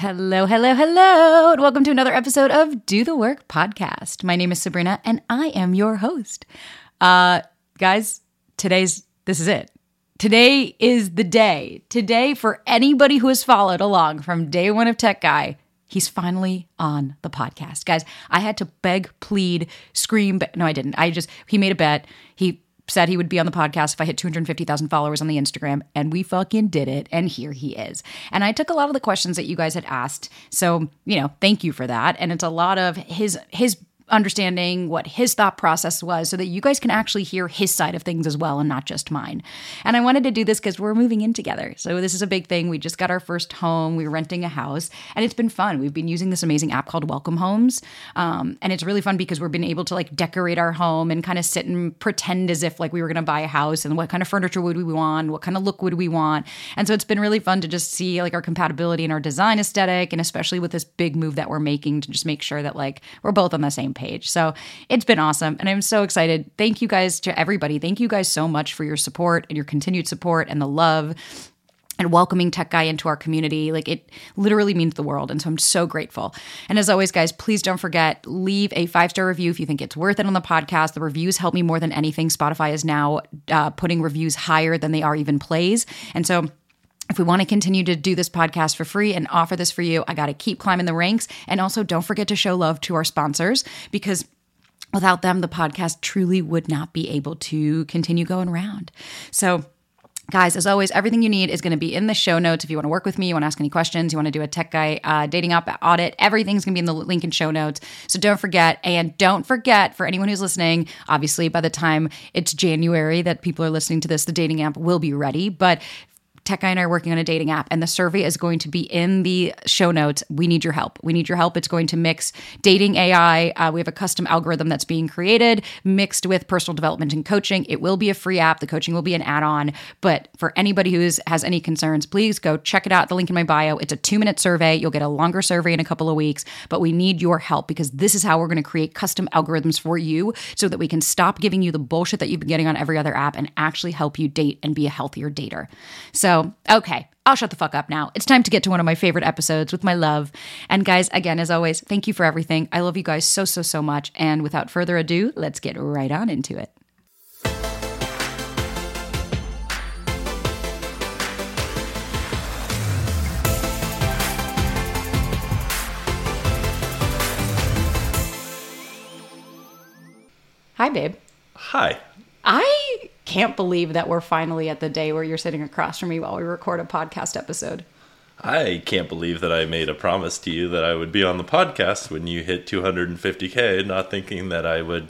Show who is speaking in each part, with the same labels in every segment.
Speaker 1: Hello, hello, hello, and welcome to another episode of Do the Work podcast. My name is Sabrina, and I am your host. Uh, guys, today's this is it. Today is the day. Today, for anybody who has followed along from day one of Tech Guy, he's finally on the podcast. Guys, I had to beg, plead, scream. But no, I didn't. I just, he made a bet. He said he would be on the podcast if I hit 250,000 followers on the Instagram, and we fucking did it. And here he is. And I took a lot of the questions that you guys had asked. So, you know, thank you for that. And it's a lot of his, his, understanding what his thought process was so that you guys can actually hear his side of things as well and not just mine. And I wanted to do this because we're moving in together. So this is a big thing. We just got our first home. we are renting a house and it's been fun. We've been using this amazing app called Welcome Homes. Um, and it's really fun because we've been able to like decorate our home and kind of sit and pretend as if like we were going to buy a house and what kind of furniture would we want? What kind of look would we want? And so it's been really fun to just see like our compatibility and our design aesthetic. And especially with this big move that we're making to just make sure that like we're both on the same page. So it's been awesome. And I'm so excited. Thank you guys to everybody. Thank you guys so much for your support and your continued support and the love and welcoming Tech Guy into our community. Like it literally means the world. And so I'm so grateful. And as always, guys, please don't forget, leave a five star review if you think it's worth it on the podcast. The reviews help me more than anything. Spotify is now uh, putting reviews higher than they are even plays. And so if we want to continue to do this podcast for free and offer this for you, I got to keep climbing the ranks. And also, don't forget to show love to our sponsors because without them, the podcast truly would not be able to continue going around. So, Guys, as always, everything you need is going to be in the show notes. If you want to work with me, you want to ask any questions, you want to do a tech guy uh, dating app audit, everything's going to be in the link in show notes. So don't forget. And don't forget for anyone who's listening, obviously, by the time it's January that people are listening to this, the dating app will be ready. But Tech Guy and I are working on a dating app, and the survey is going to be in the show notes. We need your help. We need your help. It's going to mix dating AI. Uh, we have a custom algorithm that's being created, mixed with personal development and coaching. It will be a free app. The coaching will be an add on. But for anybody who has any concerns, please go check it out. The link in my bio. It's a two minute survey. You'll get a longer survey in a couple of weeks, but we need your help because this is how we're going to create custom algorithms for you so that we can stop giving you the bullshit that you've been getting on every other app and actually help you date and be a healthier dater. So, okay, I'll shut the fuck up now. It's time to get to one of my favorite episodes with my love. And guys, again, as always, thank you for everything. I love you guys so, so, so much. And without further ado, let's get right on into it. Hi, babe.
Speaker 2: Hi.
Speaker 1: I can't believe that we're finally at the day where you're sitting across from me while we record a podcast episode.
Speaker 2: I can't believe that I made a promise to you that I would be on the podcast when you hit 250k, not thinking that I would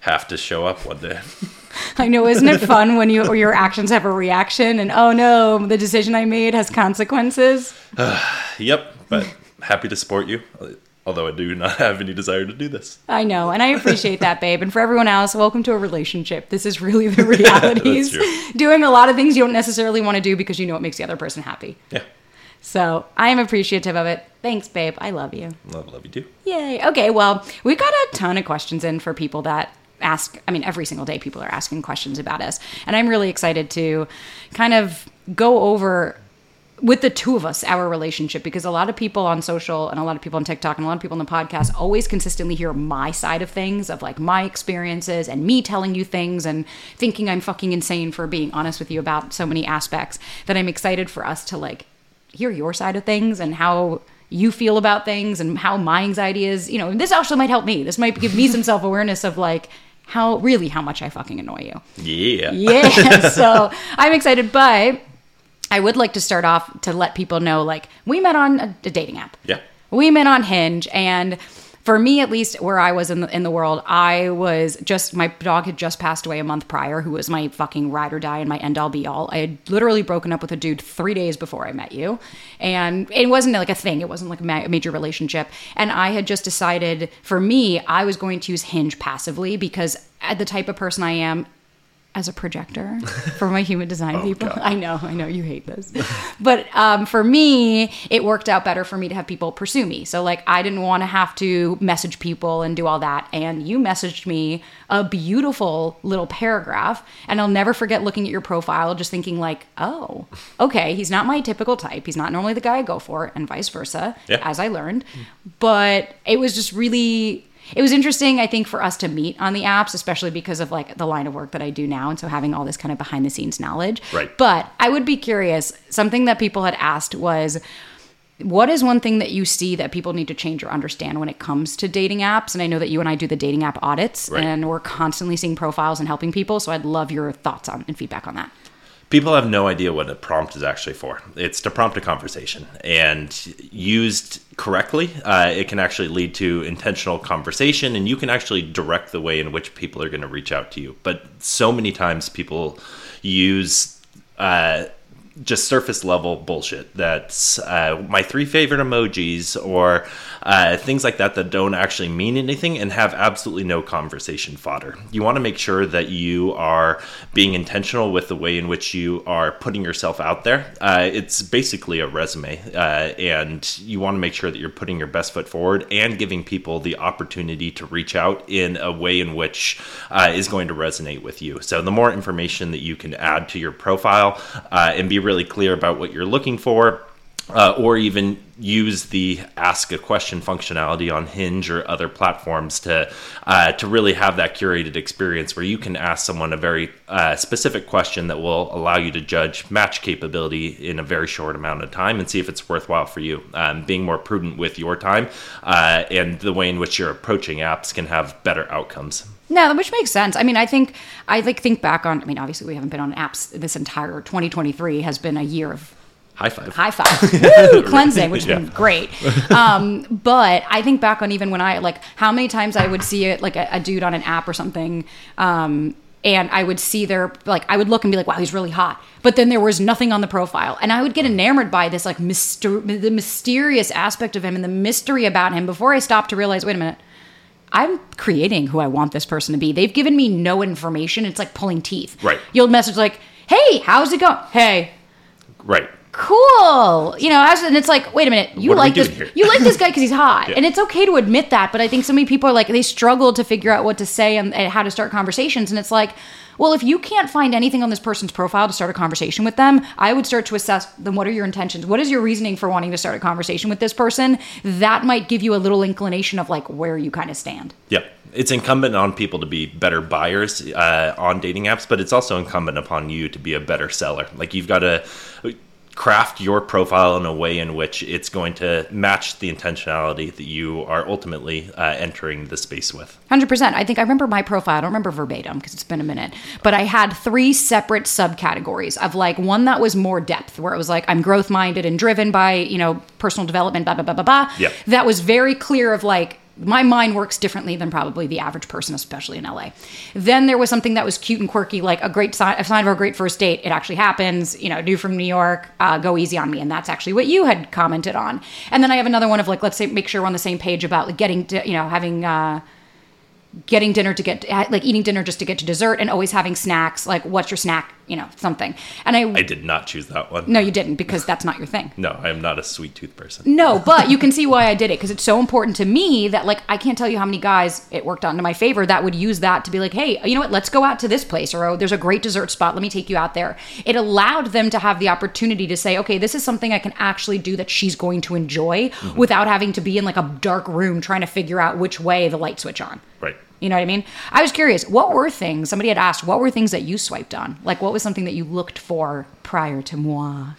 Speaker 2: have to show up one day.
Speaker 1: I know, isn't it fun when you or your actions have a reaction and oh no, the decision I made has consequences?
Speaker 2: yep, but happy to support you. Although I do not have any desire to do this.
Speaker 1: I know, and I appreciate that, babe. And for everyone else, welcome to a relationship. This is really the realities. Doing a lot of things you don't necessarily want to do because you know it makes the other person happy.
Speaker 2: Yeah.
Speaker 1: So I am appreciative of it. Thanks, babe. I love you.
Speaker 2: Love, love you too.
Speaker 1: Yay. Okay, well, we got a ton of questions in for people that ask. I mean, every single day people are asking questions about us. And I'm really excited to kind of go over with the two of us our relationship because a lot of people on social and a lot of people on TikTok and a lot of people on the podcast always consistently hear my side of things of like my experiences and me telling you things and thinking I'm fucking insane for being honest with you about so many aspects that I'm excited for us to like hear your side of things and how you feel about things and how my anxiety is. You know this actually might help me. This might give me some self-awareness of like how really how much I fucking annoy you.
Speaker 2: Yeah.
Speaker 1: yeah so I'm excited but I would like to start off to let people know like we met on a, a dating app.
Speaker 2: Yeah.
Speaker 1: We met on Hinge and for me at least where i was in the, in the world i was just my dog had just passed away a month prior who was my fucking ride or die and my end all be all i had literally broken up with a dude three days before i met you and it wasn't like a thing it wasn't like a ma- major relationship and i had just decided for me i was going to use hinge passively because at the type of person i am as a projector for my human design people.
Speaker 2: God.
Speaker 1: I know, I know you hate this. but um, for me, it worked out better for me to have people pursue me. So, like, I didn't want to have to message people and do all that. And you messaged me a beautiful little paragraph. And I'll never forget looking at your profile, just thinking, like, oh, okay, he's not my typical type. He's not normally the guy I go for, and vice versa,
Speaker 2: Yeah.
Speaker 1: as I learned. But it was just really it was interesting i think for us to meet on the apps especially because of like the line of work that i do now and so having all this kind of behind the scenes knowledge
Speaker 2: Right.
Speaker 1: but i would be curious something that people had asked was what is one thing that you see that people need to change or understand when it comes to dating apps and i know that you and i do the dating app audits
Speaker 2: Right.
Speaker 1: and we're constantly seeing profiles and helping people so i'd love your thoughts on and feedback on that
Speaker 2: People have no idea what a prompt is actually for. It's to prompt a conversation, and used correctly, uh, it can actually lead to intentional conversation, and you can actually direct the way in which people are going to reach out to you. But so many times, people use uh, just surface level bullshit. That's uh, my three favorite emojis, or uh, things like that that don't actually mean anything and have absolutely no conversation fodder. You want to make sure that you are being intentional with the way in which you are putting yourself out there. Uh, it's basically a resume, uh, and you want to make sure that you're putting your best foot forward and giving people the opportunity to reach out in a way in which uh, is going to resonate with you. So, the more information that you can add to your profile uh, and be really clear about what you're looking for, uh, or even use the ask a question functionality on Hinge or other platforms to uh, to really have that curated experience where you can ask someone a very uh, specific question that will allow you to judge match capability in a very short amount of time and see if it's worthwhile for you. Um, being more prudent with your time uh, and the way in which you're approaching apps can have better outcomes.
Speaker 1: No, which makes sense. I mean, I think I like think back on. I mean, obviously we haven't been on apps. This entire 2023 has been a year of
Speaker 2: High five.
Speaker 1: high five Woo! cleansing which has
Speaker 2: Yeah.
Speaker 1: been great um, but i think back on even when i like how many times i would see it like a, a dude on an app or something um, and i would see their like i would look and be like wow he's really hot but then there was nothing on the profile and i would get enamored by this like myster- the mysterious aspect of him and the mystery about him before i stopped to realize wait a minute I'm creating who I want this person to be. They've given me no information. It's like pulling teeth.
Speaker 2: Right.
Speaker 1: You'll message like, "Hey, how's it going? Hey,
Speaker 2: Right.
Speaker 1: Cool. You know, as- and it's like, wait a minute, you
Speaker 2: What
Speaker 1: like this, you like this guy because he's hot,
Speaker 2: Yeah.
Speaker 1: and it's okay to admit that. But I think so many people are like, they struggle to figure out what to say and, and how to start conversations, and it's like. Well, if you can't find anything on this person's profile to start a conversation with them, I would start to assess then what are your intentions? What is your reasoning for wanting to start a conversation with this person? That might give you a little inclination of like where you kind of stand.
Speaker 2: Yep. It's incumbent on people to be better buyers uh, on dating apps, but it's also incumbent upon you to be a better seller. Like you've got to craft your profile in a way in which it's going to match the intentionality that you are ultimately uh, entering the space with.
Speaker 1: Hundred percent. I think I remember my profile. I don't remember verbatim because it's been a minute, but I had three separate subcategories of like one that was more depth, where it was like I'm growth minded and driven by you know personal development, blah blah blah blah blah.
Speaker 2: Yep.
Speaker 1: That was very clear of like my mind works differently than probably the average person, especially in LA. Then there was something that was cute and quirky, like a great sign, a sign of a great first date. It actually happens, you know, new from New York, uh, go easy on me, and that's actually what you had commented on. And then I have another one of like, let's say, make sure we're on the same page about like getting, to, you know, having. Uh, getting dinner to get like eating dinner just to get to dessert and always having snacks like what's your snack you know something. And i,
Speaker 2: I did not choose that one.
Speaker 1: no you didn't because that's not your thing.
Speaker 2: No, I am not a sweet tooth person.
Speaker 1: no but you can see why i did it because it's so important to me that like i can't tell you how many guys it worked out into my favor that would use that to be like hey you know what? Let's go out to this place or oh there's a great dessert spot. Let me take you out there. It allowed them to have the opportunity to say okay this is something i can actually do that she's going to enjoy mm-hmm. without having to be in like a dark room trying to figure out which way the light switch on.
Speaker 2: Right.
Speaker 1: You know what I mean? I was curious, what were things, somebody had asked, what were things that you swiped on? Like, what was something that you looked for prior to moi?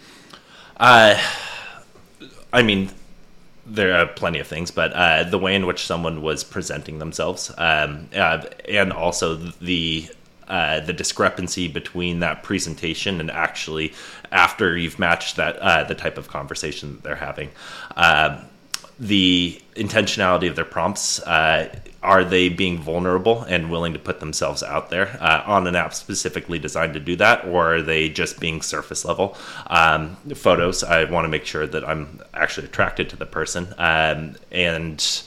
Speaker 2: I mean, there are plenty of things, but uh, the way in which someone was presenting themselves, um, uh, and also the uh, the discrepancy between that presentation and actually after you've matched that uh, the type of conversation that they're having. Um, the intentionality of their prompts. Are they being vulnerable and willing to put themselves out there uh, on an app specifically designed to do that, or are they just being surface level um, photos? I want to make sure that I'm actually attracted to the person, um, and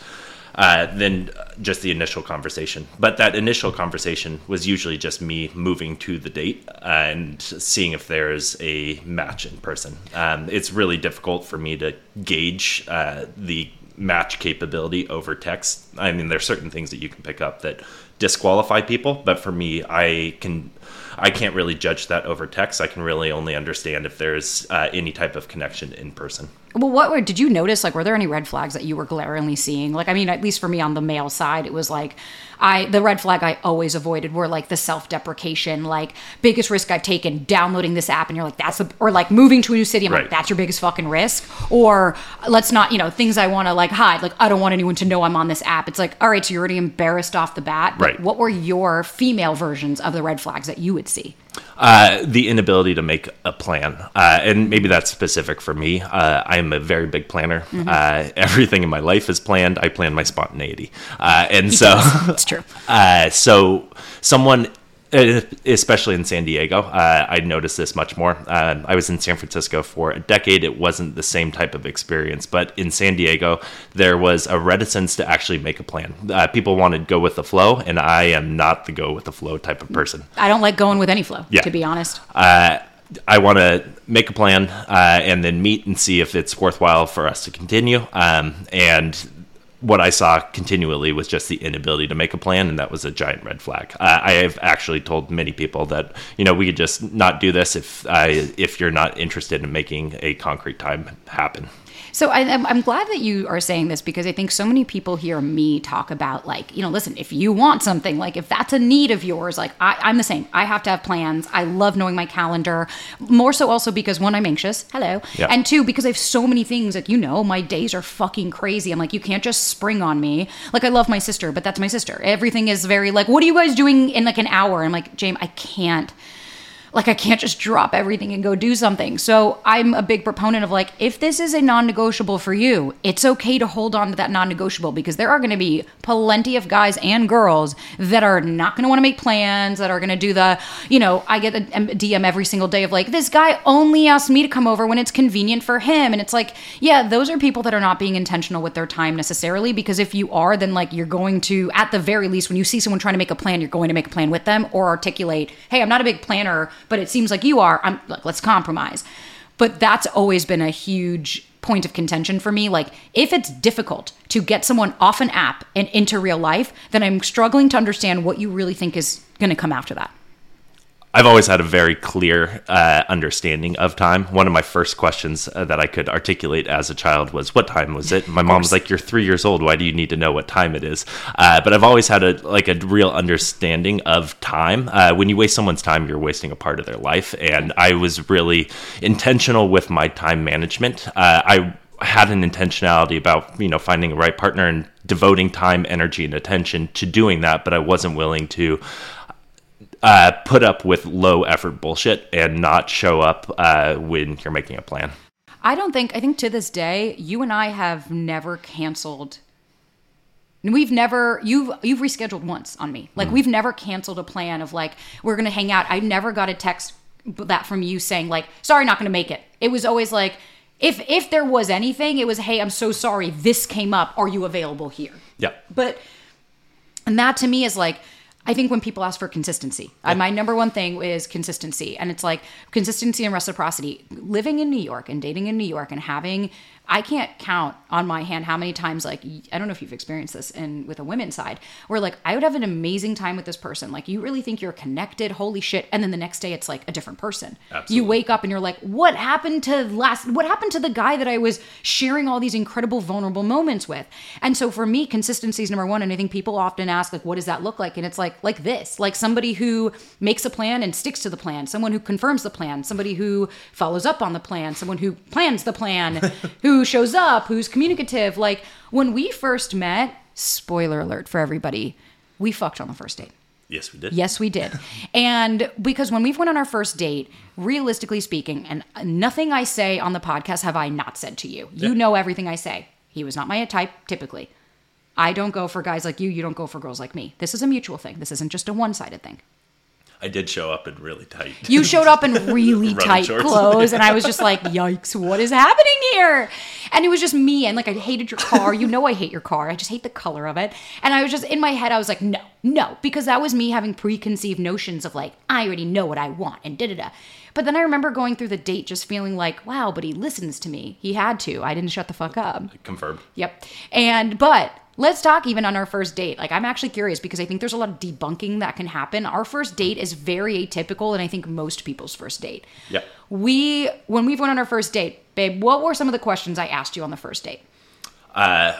Speaker 2: uh, then just the initial conversation. But that initial conversation was usually just me moving to the date and seeing if there's a match in person. Um, it's really difficult for me to gauge uh, the match capability over text. I mean, there's certain things that you can pick up that disqualify people, but for me, I can I can't really judge that over text. I can really only understand if there's uh, any type of connection in person.
Speaker 1: Well, what were, did you notice? Like, were there any red flags that you were glaringly seeing? Like, I mean, at least for me on the male side, it was like, I the red flag I always avoided were like the self deprecation, like biggest risk I've taken downloading this app, and you're like, that's the, or like moving to a new city, I'm
Speaker 2: Right.
Speaker 1: like, that's your biggest fucking risk, or let's not, you know, things I want to like hide, like I don't want anyone to know I'm on this app. It's like, all right, so you're already embarrassed off the bat.
Speaker 2: Right.
Speaker 1: What were your female versions of the red flags that you would see?
Speaker 2: Uh, the inability to make a plan, uh, and maybe that's specific for me. Uh, I am a very big planner. Uh, everything in my life is planned. I plan my spontaneity, uh, and so
Speaker 1: it's true.
Speaker 2: Uh, so someone, especially in San Diego, uh, I noticed this much more. Uh, I was in San Francisco for a decade. It wasn't the same type of experience, but in San Diego, there was a reticence to actually make a plan. Uh, people wanted to go with the flow, and I am not the go with the flow type of person.
Speaker 1: I don't like going with any flow,
Speaker 2: Yeah.
Speaker 1: to be honest.
Speaker 2: Uh, I want to make a plan uh, and then meet and see if it's worthwhile for us to continue. Um, and what I saw continually was just the inability to make a plan, and that was a giant red flag. Uh, I have actually told many people that you know we could just not do this if uh, if you're not interested in making a concrete time happen.
Speaker 1: So I, I'm, I'm glad that you are saying this because I think so many people hear me talk about like, you know, listen, if you want something, like if that's a need of yours, like I, I'm the same. I have to have plans. I love knowing my calendar. More so also because one, I'm anxious. Hello. And two, because I have so many things. Like you know, my days are fucking crazy. I'm like, you can't just spring on me. Like I love my sister, but that's my sister. Everything is very like, what are you guys doing in like an hour? I'm like, James, I can't like I can't just drop everything and go do something. So I'm a big proponent of like if this is a non-negotiable for you, it's okay to hold on to that non-negotiable because there are going to be plenty of guys and girls that are not going to want to make plans, that are going to do the, you know, I get a DM every single day of like this guy only asked me to come over when it's convenient for him and it's like, yeah, those are people that are not being intentional with their time necessarily because if you are then like you're going to at the very least when you see someone trying to make a plan, you're going to make a plan with them or articulate, "Hey, I'm not a big planner, but it seems like you are. I'm look, let's compromise." But that's always been a huge point of contention for me. Like, if it's difficult to get someone off an app and into real life, then I'm struggling to understand what you really think is going to come after that.
Speaker 2: I've always had a very clear uh, understanding of time. One of my first questions uh, that I could articulate as a child was, "What time was it?" My mom was like, "You're three years old. Why do you need to know what time it is?" Uh, but I've always had a like a real understanding of time. Uh, when you waste someone's time, you're wasting a part of their life, and I was really intentional with my time management. Uh, I had an intentionality about you know finding a right partner and devoting time, energy, and attention to doing that, but I wasn't willing to uh, put up with low effort bullshit and not show up uh, when you're making a plan.
Speaker 1: I don't think, I think to this day, you and I have never canceled. We've never you've you've rescheduled once on me. Like we've never canceled a plan of like we're gonna hang out. I never got a text that from you saying like sorry not gonna make it. It was always like if if there was anything, it was hey I'm so sorry this came up. Are you available here?
Speaker 2: Yeah.
Speaker 1: But and that to me is like I think when people ask for consistency, uh, my number one thing is consistency, and it's like consistency and reciprocity. Living in New York and dating in New York and having, I can't count on my hand how many times like I don't know if you've experienced this in with a women's side where like I would have an amazing time with this person, like you really think you're connected, holy shit, and then the next day it's like a different person. You wake up and you're like, what happened to last? What happened to the guy that I was sharing all these incredible vulnerable moments with? And so for me, consistency is number one. And I think people often ask like, what does that look like? And it's like like this, like somebody who makes a plan and sticks to the plan, someone who confirms the plan, somebody who follows up on the plan, someone who plans the plan, who shows up, who's communicative. Like when we first met, spoiler alert for everybody, we fucked on the first date.
Speaker 2: Yes, we did.
Speaker 1: Yes, we did. and because when we went on our first date, realistically speaking, and nothing I say on the podcast have I not said to you. You know everything I say. He was not my type typically. I don't go for guys like you. You don't go for girls like me. This is a mutual thing. This isn't just a one sided thing.
Speaker 2: I did show up in really tight.
Speaker 1: You showed up in really tight
Speaker 2: shorts.
Speaker 1: clothes, and I was just like, "Yikes! What is happening here?" And it was just me, and like I hated your car. You know, I hate your car. I just hate the color of it. And I was just in my head, I was like, "No, no," because that was me having preconceived notions of like, I already know what I want, and da da da. But then I remember going through the date, just feeling like, "Wow!" But he listens to me. He had to. I didn't shut the fuck up.
Speaker 2: Confirmed.
Speaker 1: Yep. And but let's talk even on our first date. Like I'm actually curious because I think there's a lot of debunking that can happen. Our first date is very atypical and I think most people's first date.
Speaker 2: Yeah.
Speaker 1: We when we went on our first date, babe, what were some of the questions I asked you on the first date?
Speaker 2: Uh,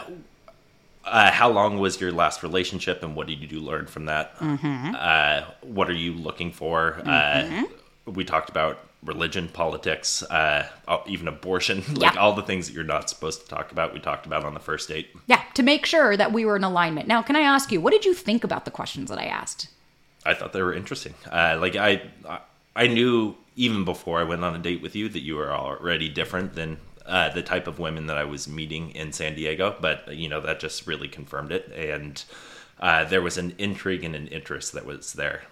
Speaker 2: how long was your last relationship, and what did you learn from that?
Speaker 1: Mm-hmm.
Speaker 2: Uh, what are you looking for? Uh, we talked about religion, politics, uh, uh, even abortion, like
Speaker 1: Yeah.
Speaker 2: all the things that you're not supposed to talk about. We talked about on the first date.
Speaker 1: Yeah, to make sure that we were in alignment. Now, can I ask you, what did you think about the questions that I asked?
Speaker 2: I thought they were interesting. Uh, like I, I knew even before I went on a date with you that you were already different than uh, the type of women that I was meeting in San Diego. But you know that just really confirmed it, and uh, there was an intrigue and an interest that was there.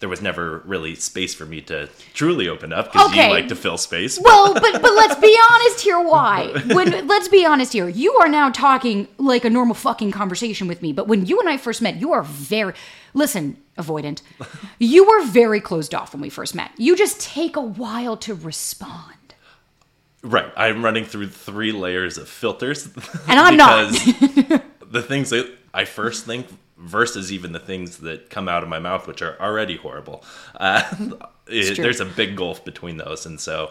Speaker 2: There was never really space for me to truly open up because
Speaker 1: Okay.
Speaker 2: you like to fill space.
Speaker 1: Well, but but let's be honest here. Why? When let's be honest here. You are now talking like a normal fucking conversation with me. But when you and I first met, you are very listen avoidant. You were very closed off when we first met. You just take a while to respond.
Speaker 2: Right. I'm running through three layers of filters.
Speaker 1: And I'm not.
Speaker 2: the things that I first think versus even the things that come out of my mouth, which are already horrible. Uh, it- there's a big gulf between those. And so,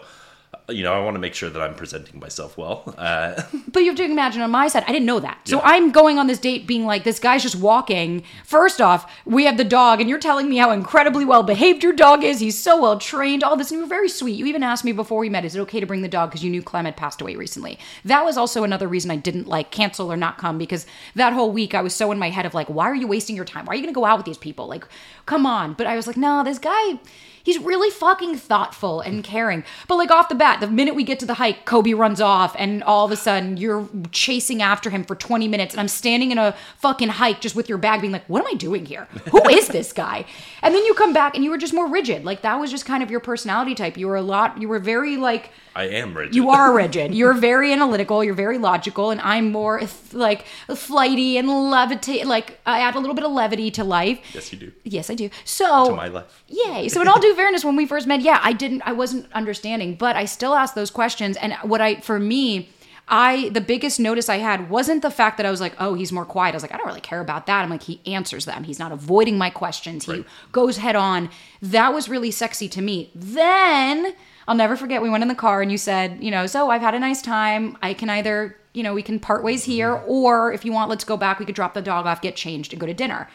Speaker 2: you know, I want to make sure that I'm presenting myself well. Uh,
Speaker 1: But you have to imagine on my side, I didn't know that. So
Speaker 2: Yeah.
Speaker 1: I'm going on this date being like, this guy's just walking. First off, we have the dog, and you're telling me how incredibly well behaved your dog is. He's so well trained, all this. And you were very sweet. You even asked me before we met, is it okay to bring the dog? Because you knew Clem had passed away recently. That was also another reason I didn't like cancel or not come because that whole week I was so in my head of like, why are you wasting your time? Why are you going to go out with these people? Like, come on. But I was like, no, this guy. He's really fucking thoughtful and caring. But like off the bat, the minute we get to the hike, Kobe runs off, and all of a sudden you're chasing after him for 20 minutes, and I'm standing in a fucking hike just with your bag, being like, "What am I doing here? Who is this guy?" And then you come back, and you were just more rigid. Like that was just kind of your personality type. You were a lot. You were very like.
Speaker 2: I am rigid.
Speaker 1: You are rigid. You're very analytical. You're very logical, and I'm more like flighty and levity. Like I add a little bit of levity to life.
Speaker 2: Yes, you do.
Speaker 1: Yes, I do. So
Speaker 2: To my life.
Speaker 1: Yay. So in all due fairness, when we first met, yeah, I didn't I wasn't understanding, but I still asked those questions. And what I for me, I the biggest notice I had wasn't the fact that I was like, oh, he's more quiet. I was like, I don't really care about that. I'm like, he answers them. He's not avoiding my questions. He
Speaker 2: Right.
Speaker 1: goes head on. That was really sexy to me. Then I'll never forget we went in the car and you said, you know, so I've had a nice time. I can either, you know, we can part ways here, mm-hmm. or if you want, let's go back. We could drop the dog off, get changed, and go to dinner.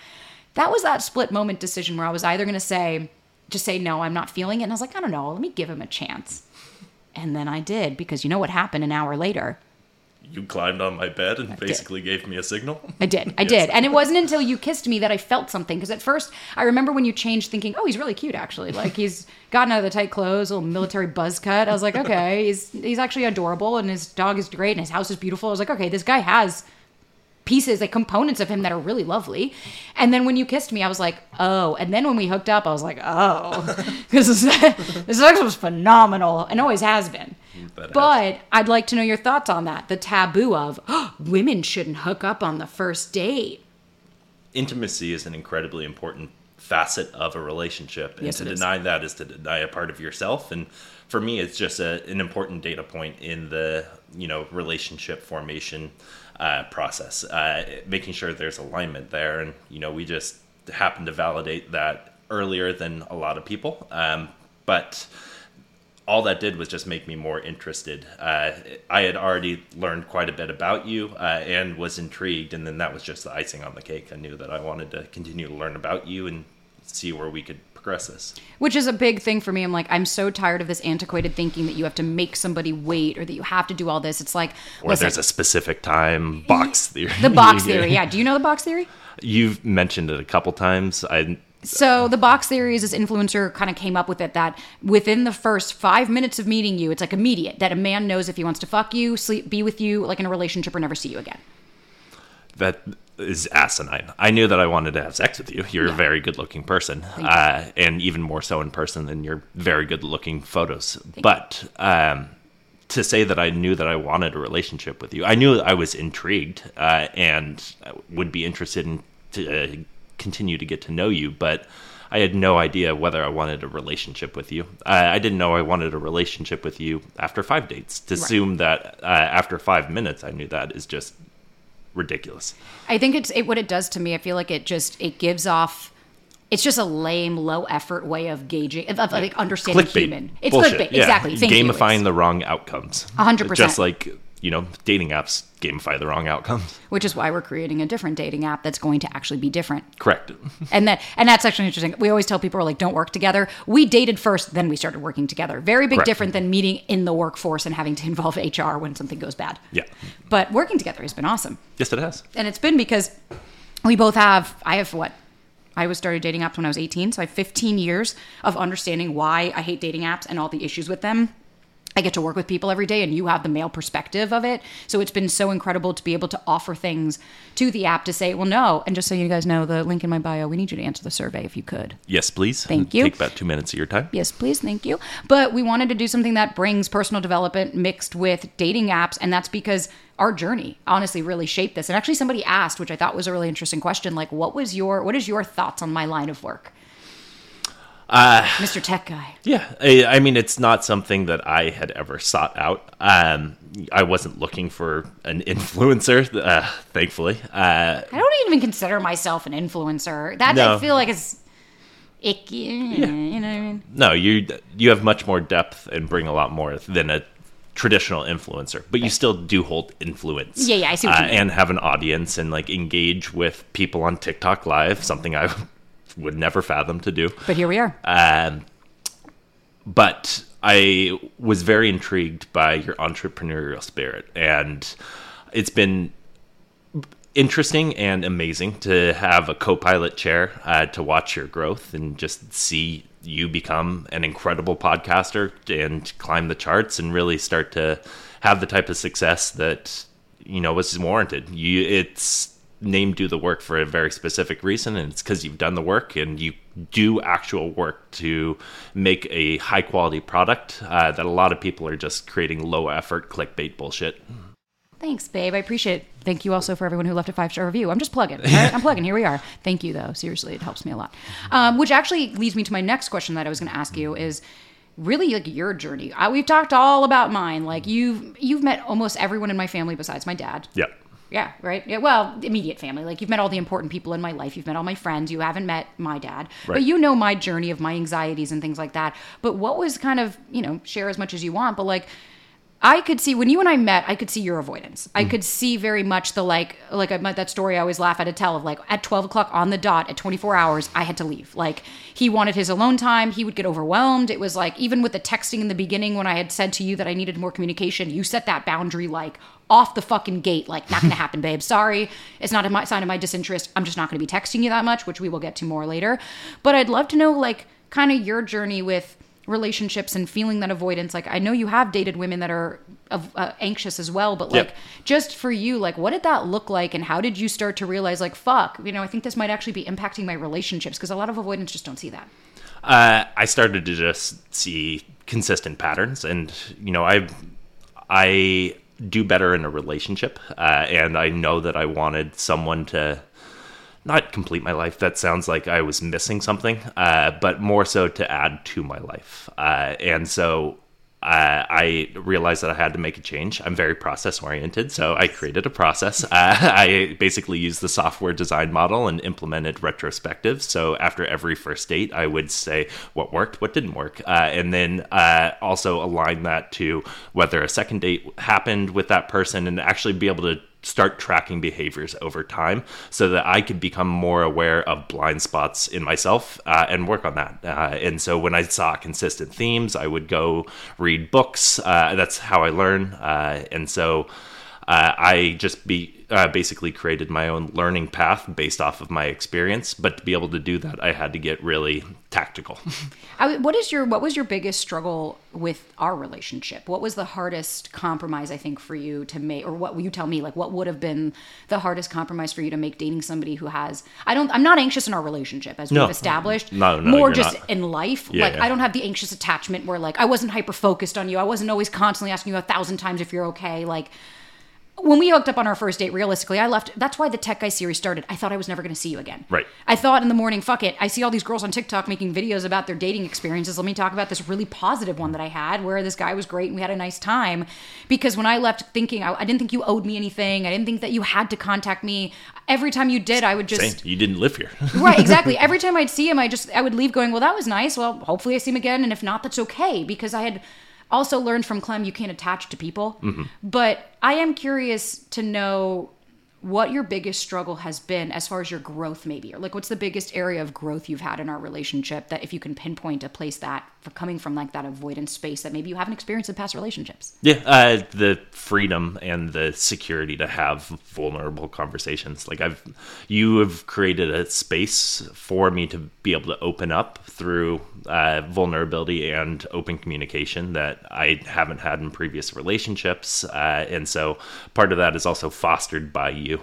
Speaker 1: That was that split moment decision where I was either going to say, just say, no, I'm not feeling it. And I was like, I don't know, let me give him a chance. And then I did because you know what happened an hour later?
Speaker 2: You climbed on my bed and basically gave me a signal.
Speaker 1: I did. I
Speaker 2: Yes.
Speaker 1: did. And it wasn't until you kissed me that I felt something. Because at first, I remember when you changed thinking, oh, he's really cute, actually. Like, he's gotten out of the tight clothes, little military buzz cut. I was like, okay, he's, he's actually adorable, and his dog is great, and his house is beautiful. I was like, okay, this guy has pieces, like components of him that are really lovely. And then when you kissed me, I was like, oh. And then when we hooked up, I was like, oh. Because the sex was phenomenal and always has been.
Speaker 2: But, uh,
Speaker 1: I'd like to know your thoughts on that. The taboo of oh, women shouldn't hook up on the first date.
Speaker 2: intimacy is an incredibly important facet of a relationship and
Speaker 1: Yes,
Speaker 2: to
Speaker 1: it is.
Speaker 2: deny that is to deny a part of yourself and for me it's just a, an important data point in the you know relationship formation uh, process uh, making sure there's alignment there and you know we just happen to validate that earlier than a lot of people um, but all that did was just make me more interested. Uh, I had already learned quite a bit about you uh, and was intrigued, and then that was just the icing on the cake. I knew that I wanted to continue to learn about you and see where we could progress this.
Speaker 1: Which is a big thing for me. I'm like, I'm so tired of this antiquated thinking that you have to make somebody wait or that you have to do all this. It's like,
Speaker 2: Or
Speaker 1: listen,
Speaker 2: there's a specific time box theory.
Speaker 1: the box theory. Yeah. Do you know the box theory?
Speaker 2: You've mentioned it a couple times. I
Speaker 1: So the box theory is this influencer kind of came up with it that within the first five minutes of meeting you, it's like immediate that a man knows if he wants to fuck you, sleep, be with you, like in a relationship, or never see you again.
Speaker 2: that is asinine. I knew that I wanted to have sex with you. You're a very good looking person, uh, and even more so in person than your very good looking photos. but um, to say that I knew that I wanted a relationship with you, I knew I was intrigued uh, and would be interested in to uh, continue to get to know you, but. I had no idea whether I wanted a relationship with you. Uh, I didn't know I wanted a relationship with you after five dates. To assume that uh, after five minutes I knew that is just ridiculous.
Speaker 1: I think it's it, what it does to me. I feel like it just it gives off. It's just a lame, low effort way of gauging, of, of like understanding
Speaker 2: clickbait.
Speaker 1: human. It's
Speaker 2: Bullshit.
Speaker 1: clickbait,
Speaker 2: Yeah.
Speaker 1: exactly. Thank.
Speaker 2: Gamifying
Speaker 1: It's-
Speaker 2: the wrong outcomes.
Speaker 1: A hundred percent.
Speaker 2: Just like you know, dating apps gamify the wrong outcomes.
Speaker 1: which is why we're creating a different dating app that's going to actually be different.
Speaker 2: Correct.
Speaker 1: And that and that's actually interesting. We always tell people like don't work together. We dated first, then we started working together. Very big
Speaker 2: Correct.
Speaker 1: different than meeting in the workforce and having to involve HR when something goes bad.
Speaker 2: Yeah.
Speaker 1: But working together has been awesome.
Speaker 2: Yes, it has.
Speaker 1: And it's been because we both have I have what I was started dating apps when I was 18, so I have 15 years of understanding why I hate dating apps and all the issues with them. I get to work with people every day and you have the male perspective of it. So it's been so incredible to be able to offer things to the app to say, well, no. And just so you guys know, the link in my bio, we need you to answer the survey if you could.
Speaker 2: Yes, please.
Speaker 1: Thank you.
Speaker 2: Take about two minutes of your time.
Speaker 1: Yes, please. Thank you. But we wanted to do something that brings personal development mixed with dating apps. And that's because our journey honestly really shaped this. And actually, somebody asked, which I thought was a really interesting question, like, what was your, what is your thoughts on my line of work?
Speaker 2: Uh,
Speaker 1: Mr. Tech Guy.
Speaker 2: Yeah, I, I mean, it's not something that I had ever sought out. Um, I wasn't looking for an influencer, uh, thankfully. Uh,
Speaker 1: I don't even consider myself an influencer. That
Speaker 2: No.
Speaker 1: I feel like is icky. You know what I mean?
Speaker 2: no, you you have much more depth and bring a lot more than a traditional influencer, but you still do hold influence.
Speaker 1: Yeah, yeah, I see what you
Speaker 2: uh,
Speaker 1: mean.
Speaker 2: And have an audience and like engage with people on TikTok Live, something I would never fathom to do.
Speaker 1: But here we are.
Speaker 2: Um, but I was very intrigued by your entrepreneurial spirit, and it's been interesting and amazing to have a co-pilot chair uh, to watch your growth and just see you become an incredible podcaster and climb the charts and really start to have the type of success that you know was warranted. You, it's named do the work for a very specific reason and it's because you've done the work and you do actual work to make a high quality product uh, that a lot of people are just creating low effort clickbait bullshit
Speaker 1: Thanks, babe. I appreciate it. Thank you also for everyone who left a five star review. I'm just plugging. right? I'm plugging. Here we are. Thank you, though. Seriously, it helps me a lot. Um, which actually leads me to my next question that I was going to ask you is really like your journey. I, we've talked all about mine. Like you've you've met almost everyone in my family besides my dad.
Speaker 2: yeah
Speaker 1: Yeah, right. Yeah, well, immediate family. Like you've met all the important people in my life. You've met all my friends. You haven't met my dad,
Speaker 2: Right.
Speaker 1: but you know my journey of my anxieties and things like that. But what was kind of you know share as much as you want, but like. I could see when you and I met, I could see your avoidance. I mm. could see very much the like, like I, that story I always laugh at to tell of like at 12 o'clock on the dot at 24 hours, I had to leave. Like he wanted his alone time. He would get overwhelmed. It was like, even with the texting in the beginning when I had said to you that I needed more communication, you set that boundary like off the fucking gate, like not gonna happen, babe. Sorry. It's not a my, sign of my disinterest. I'm just not gonna be texting you that much, which we will get to more later. But I'd love to know like kind of your journey with relationships and feeling that avoidance like i know you have dated women that are uh, anxious as well but like
Speaker 2: Yep.
Speaker 1: just for you like what did that look like and how did you start to realize like fuck you know i think this might actually be impacting my relationships because a lot of avoidance just don't see that
Speaker 2: uh, I started to just see consistent patterns, and you know, I I do better in a relationship, uh, and I know that I wanted someone to not complete my life. That sounds like I was missing something, uh, but more so to add to my life, uh, and so. Uh, I realized that I had to make a change. I'm very process oriented, so I created a process. Uh, I basically used the software design model and implemented retrospective. So after every first date, I would say what worked, what didn't work, uh, and then uh, also align that to whether a second date happened with that person, and actually be able to start tracking behaviors over time so that I could become more aware of blind spots in myself uh, and work on that. Uh, and so when I saw consistent themes, I would go read books. Uh, that's how I learn. Uh, and so uh, I just be uh, basically created my own learning path based off of my experience. But to be able to do that, I had to get really tactical.
Speaker 1: I, what is your what was your biggest struggle with our relationship? What was the hardest compromise I think for you to make, or what will you tell me? Like, what would have been the hardest compromise for you to make dating somebody who has? I don't. I'm not anxious in our relationship as
Speaker 2: No.
Speaker 1: we've established.
Speaker 2: No, no,
Speaker 1: more just
Speaker 2: not.
Speaker 1: in life.
Speaker 2: Yeah,
Speaker 1: like
Speaker 2: yeah.
Speaker 1: I don't have the anxious attachment where like I wasn't hyper focused on you. I wasn't always constantly asking you a thousand times if you're okay. Like when we hooked up on our first date, realistically, I left. That's why the Tech Guy series started. I thought I was never going to see you again.
Speaker 2: Right.
Speaker 1: I thought in the morning, fuck it. I see all these girls on TikTok making videos about their dating experiences. Let me talk about this really positive one that I had where this guy was great and we had a nice time. Because when I left thinking, I, I didn't think you owed me anything. I didn't think that you had to contact me. Every time you did, I would just.
Speaker 2: Saying you didn't live here.
Speaker 1: right exactly every time i'd see him i just i would leave going well that was nice well hopefully i see him again and if not that's okay because i had also learned from clem you can't attach to people. Mm-hmm. But i am curious to know what your biggest struggle has been as far as your growth maybe or like what's the biggest area of growth you've had in our relationship that if you can pinpoint a place that coming from like that avoidance space that maybe you haven't experienced in past relationships
Speaker 2: Yeah, uh, the freedom and the security to have vulnerable conversations. Like I've, you have created a space for me to be able to open up through uh, vulnerability and open communication that I haven't had in previous relationships, uh, and so part of that is also fostered by you.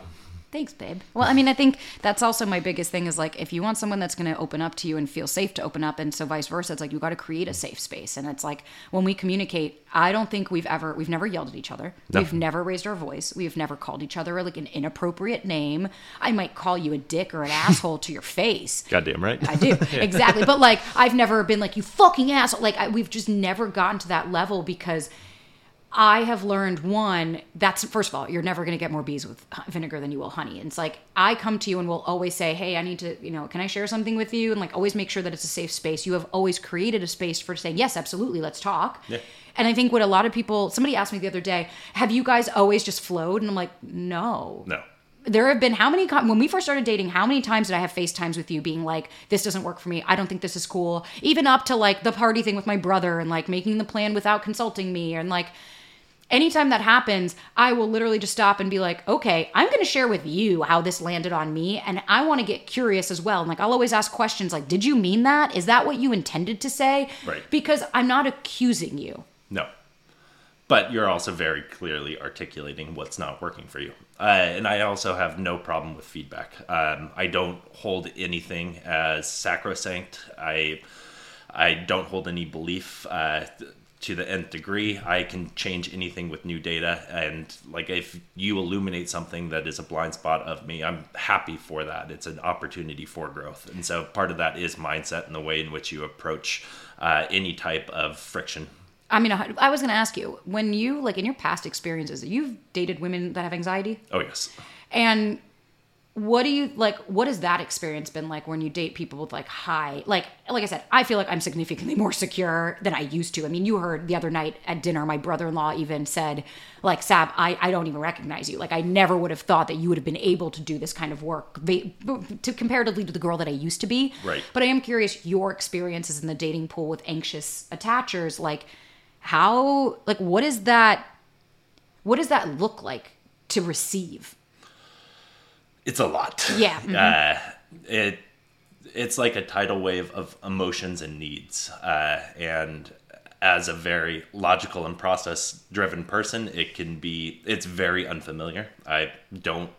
Speaker 1: Thanks, babe. Well, I mean, I think that's also my biggest thing is like if you want someone that's going to open up to you and feel safe to open up, and so vice versa, it's like you got to create a safe space. And it's like when we communicate, I don't think we've ever we've never yelled at each other.
Speaker 2: No.
Speaker 1: We've never raised our voice. We've never called each other like an inappropriate name. I might call you a dick or an asshole to your face.
Speaker 2: Goddamn right.
Speaker 1: I do exactly, but like I've never been like you fucking asshole. Like I, we've just never gotten to that level because I have learned one. That's first of all, you're never going to get more bees with vinegar than you will honey. And it's like I come to you and will always say, "Hey, I need to, you know, can I share something with you?" And like always make sure that it's a safe space. You have always created a space for saying, "Yes, absolutely, let's talk."
Speaker 2: Yeah.
Speaker 1: And I think what a lot of people, somebody asked me the other day, "Have you guys always just flowed?" And I'm like, "No,
Speaker 2: no.
Speaker 1: there have been how many when we first started dating how many times did i have facetimes with you being like this doesn't work for me i don't think this is cool even up to like the party thing with my brother and like making the plan without consulting me and like anytime that happens i will literally just stop and be like okay i'm going to share with you how this landed on me and i want to get curious as well and like i'll always ask questions like did you mean that is that what you intended to say
Speaker 2: Right.
Speaker 1: because i'm not accusing you
Speaker 2: No. But you're also very clearly articulating what's not working for you. Uh, and I also have no problem with feedback. Um, I don't hold anything as sacrosanct. I I don't hold any belief uh, to the nth degree. I can change anything with new data. And like if you illuminate something that is a blind spot of me, I'm happy for that. It's an opportunity for growth. And so part of that is mindset and the way in which you approach uh, any type of friction
Speaker 1: i mean I I was going to ask you when you like in your past experiences you've dated women that have anxiety
Speaker 2: Oh yes.
Speaker 1: And what do you like what has that experience been like when you date people with like high like like I said, I feel like I'm significantly more secure than I used to. I mean, you heard the other night at dinner, my brother-in-law even said, like, Sab, I, I don't even recognize you. Like I never would have thought that you would have been able to do this kind of work to comparatively to the girl that I used to be.
Speaker 2: Right.
Speaker 1: But I am curious your experiences in the dating pool with anxious attachers, like how like what is that what does that look like to receive?
Speaker 2: It's a lot.
Speaker 1: Yeah. mhm.
Speaker 2: Uh, it it's like a tidal wave of emotions and needs. Uh, and as a very logical and process driven person, it can be it's very unfamiliar. I don't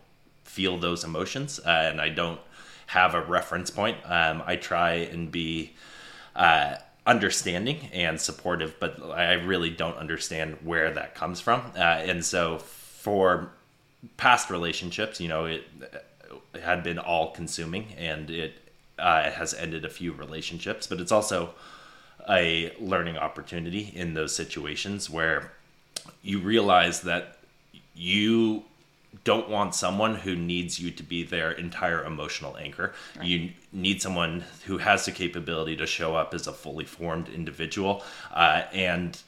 Speaker 2: feel those emotions, uh, and I don't have a reference point. Um, I try and be uh, understanding and supportive, but I really don't understand where that comes from. Uh, and so for past relationships, you know, it, it had been all consuming and it uh, has ended a few relationships, but it's also a learning opportunity in those situations where you realize that you don't want someone who needs you to be their entire emotional anchor. You need someone who has the capability to show up as a fully formed individual uh, and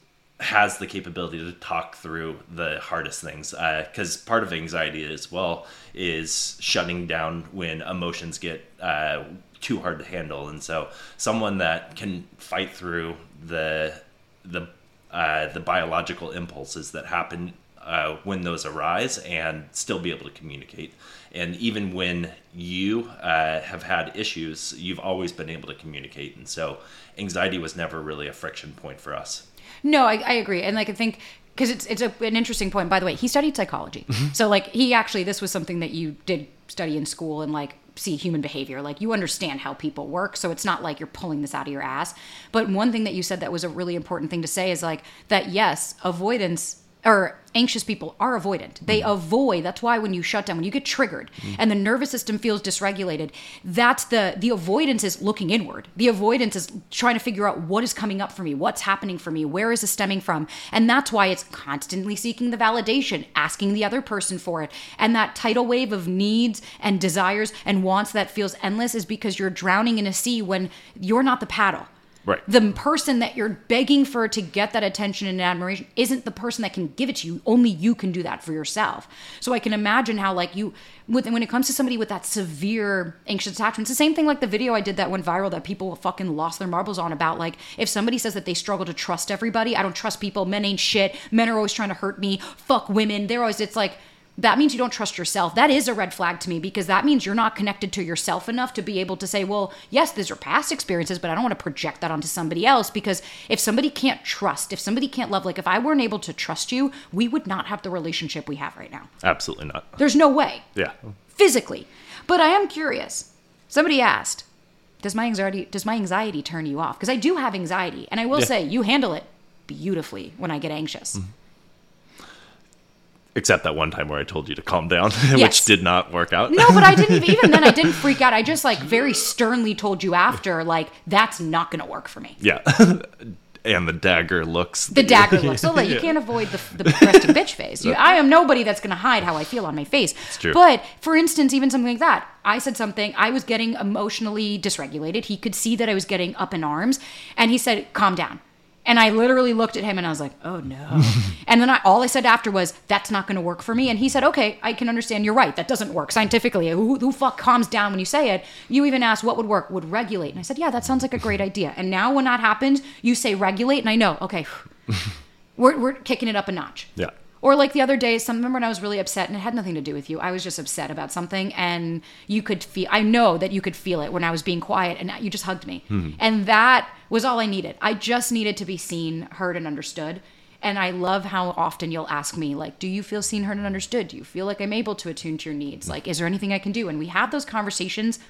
Speaker 2: has the capability to talk through the hardest things. Because part of anxiety as well is shutting down when emotions get uh, too hard to handle. And so, someone that can fight through the the uh, the biological impulses that happen uh, when those arise and still be able to communicate. And even when you uh, have had issues, you've always been able to communicate. And so anxiety was never really a friction point for us.
Speaker 1: No, I, I agree, and like I think because it's it's a, an interesting point. By the way, he studied psychology, mm-hmm. so like he actually this was something that you did study in school and like see human behavior. Like you understand how people work, so it's not like you're pulling this out of your ass. But one thing that you said that was a really important thing to say is like that. Yes, avoidance or anxious people are avoidant. They mm-hmm. avoid. That's why when you shut down, when you get triggered mm-hmm. and the nervous system feels dysregulated, that's the the avoidance is looking inward. The avoidance is trying to figure out what is coming up for me, what's happening for me, where is this stemming from? And that's why it's constantly seeking the validation, asking the other person for it. And that tidal wave of needs and desires and wants that feels endless is because you're drowning in a sea when you're not the paddle
Speaker 2: Right.
Speaker 1: the person that you're begging for to get that attention and admiration isn't the person that can give it to you only you can do that for yourself so i can imagine how like you with, when it comes to somebody with that severe anxious attachment it's the same thing like the video i did that went viral that people fucking lost their marbles on about like if somebody says that they struggle to trust everybody i don't trust people men ain't shit men are always trying to hurt me fuck women they're always it's like that means you don't trust yourself. That is a red flag to me because that means you're not connected to yourself enough to be able to say, well, yes, these are past experiences, but I don't want to project that onto somebody else because if somebody can't trust, if somebody can't love, like if I weren't able to trust you, we would not have the relationship we have right now.
Speaker 2: Absolutely not.
Speaker 1: There's no way
Speaker 2: Yeah.
Speaker 1: physically. But I am curious. Somebody asked, "Does my anxiety does my anxiety turn you off?" Because I do have anxiety, and I will
Speaker 2: Yeah.
Speaker 1: say you handle it beautifully when I get anxious. Mm-hmm.
Speaker 2: Except that one time where I told you to calm down,
Speaker 1: Yes.
Speaker 2: which did not work out.
Speaker 1: No, but I didn't even then I didn't freak out. I just like very sternly told you after like that's not going to work for me.
Speaker 2: yeah. and the dagger looks.
Speaker 1: The dagger looks. So like you can't avoid the, the resting bitch face. You, I am nobody that's going to hide how I feel on my face. It's
Speaker 2: true.
Speaker 1: But for instance, even something like that, I said something. I was getting emotionally dysregulated. He could see that I was getting up in arms, and he said, "Calm down." And I literally looked at him and I was like, "Oh no!" and then I, all I said after was, "That's not going to work for me." And he said, "Okay, I can understand. You're right. That doesn't work scientifically. Who, who fuck calms down when you say it?" You even asked what would work. Would regulate, and I said, "Yeah, that sounds like a great idea." And now when that happens, you say regulate, and I know, okay, we're we're kicking it up a notch.
Speaker 2: Yeah.
Speaker 1: Or like the other day, some remember when I was really upset and it had nothing to do with you. I was just upset about something and you could feel I know that you could feel it when I was being quiet and you just hugged me. Hmm. And that was all I needed. I just needed to be seen, heard and understood. And I love how often you'll ask me like, "Do you feel seen, heard and understood? Do you feel like I'm able to attune to your needs? Like is there anything I can do?" And we have those conversations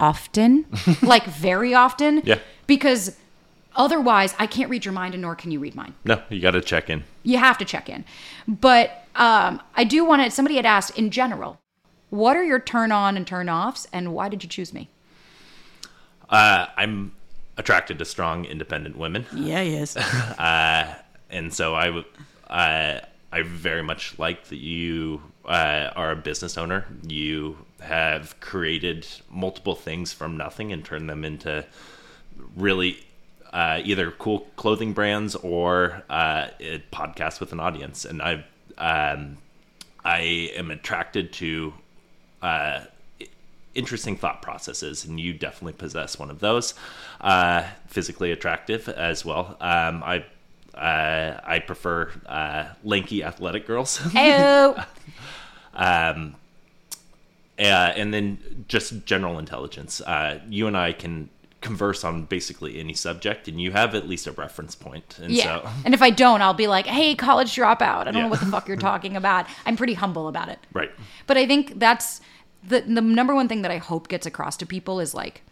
Speaker 1: often, like very often.
Speaker 2: Yeah.
Speaker 1: Because otherwise, I can't read your mind and nor can you read mine
Speaker 2: No, you got to check in.
Speaker 1: you have to check in. But um, I do want to. Somebody had asked in general, what are your turn on and turn offs, and why did you choose me?
Speaker 2: Uh, I'm attracted to strong, independent women.
Speaker 1: Yeah, yes.
Speaker 2: and so I uh, I very much like that you uh, are a business owner. You have created multiple things from nothing and turned them into really uh, either cool clothing brands or uh, a podcast with an audience. And I um, I am attracted to uh, interesting thought processes, and you definitely possess one of those. Uh, physically attractive as well. Um, I uh, I prefer uh, lanky, athletic girls,
Speaker 1: Ew.
Speaker 2: uh, and then just general intelligence. Uh, you and I can converse on basically any subject, and you have at least a reference point. And
Speaker 1: Yeah.
Speaker 2: so,
Speaker 1: And if I don't, I'll be like, hey, college dropout. I don't
Speaker 2: Yeah.
Speaker 1: know what the fuck you're talking about. I'm pretty humble about it.
Speaker 2: right,
Speaker 1: But I think that's the the number one thing that I hope gets across to people is like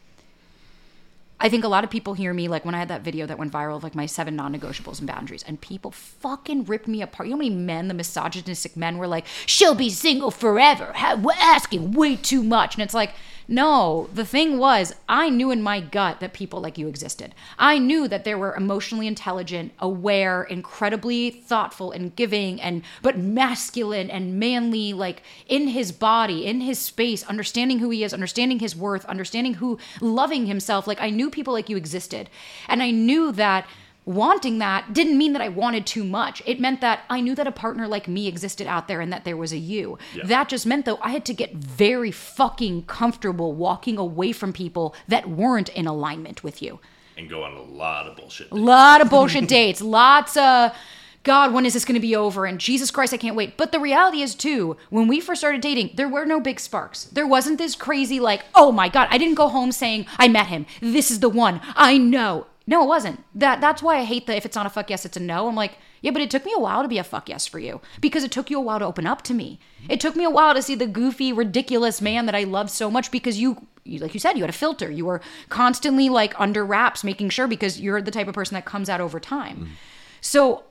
Speaker 1: I think a lot of people hear me like when I had that video that went viral of like my seven non-negotiables and boundaries, and people fucking ripped me apart. You know how many men, the misogynistic men, were like, "She'll be single forever." Ha- We're asking way too much, and it's like, no. The thing was, I knew in my gut that people like you existed. I knew that there were emotionally intelligent, aware, incredibly thoughtful and giving, and but masculine and manly, like in his body, in his space, understanding who he is, understanding his worth, understanding who, loving himself. Like I knew people like you existed, and I knew that wanting that didn't mean that I wanted too much. It meant that I knew that a partner like me existed out there and that there was a you. That just meant though I had to get very fucking comfortable walking away from people that weren't in alignment with you.
Speaker 2: and go on a lot of bullshit.
Speaker 1: A lot of bullshit dates, lots of God, when is this going to be over? And Jesus Christ, I can't wait. But the reality is, too, when we first started dating, there were no big sparks. There wasn't this crazy, like, oh my God, I didn't go home saying, I met him. This is the one. I know. No, it wasn't. That That's why I hate the if it's not a fuck yes, it's a no. I'm like, yeah, but it took me a while to be a fuck yes for you because it took you a while to open up to me. It took me a while to see the goofy, ridiculous man that I love so much because you, you, like you said, you had a filter. You were constantly like under wraps, making sure because you're the type of person that comes out over time. Mm-hmm. So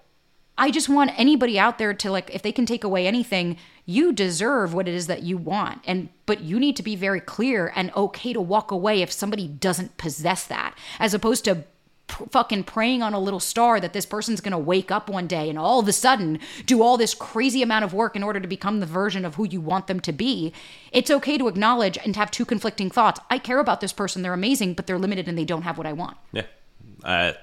Speaker 1: I just want anybody out there to like, if they can take away anything, you deserve what it is that you want. And, but you need to be very clear and okay to walk away if somebody doesn't possess that, as opposed to fucking praying on a little star that this person's gonna wake up one day and all of a sudden do all this crazy amount of work in order to become the version of who you want them to be. It's okay to acknowledge and have two conflicting thoughts. I care about this person, they're amazing, but they're limited and they don't have what I want.
Speaker 2: Yeah. Uh,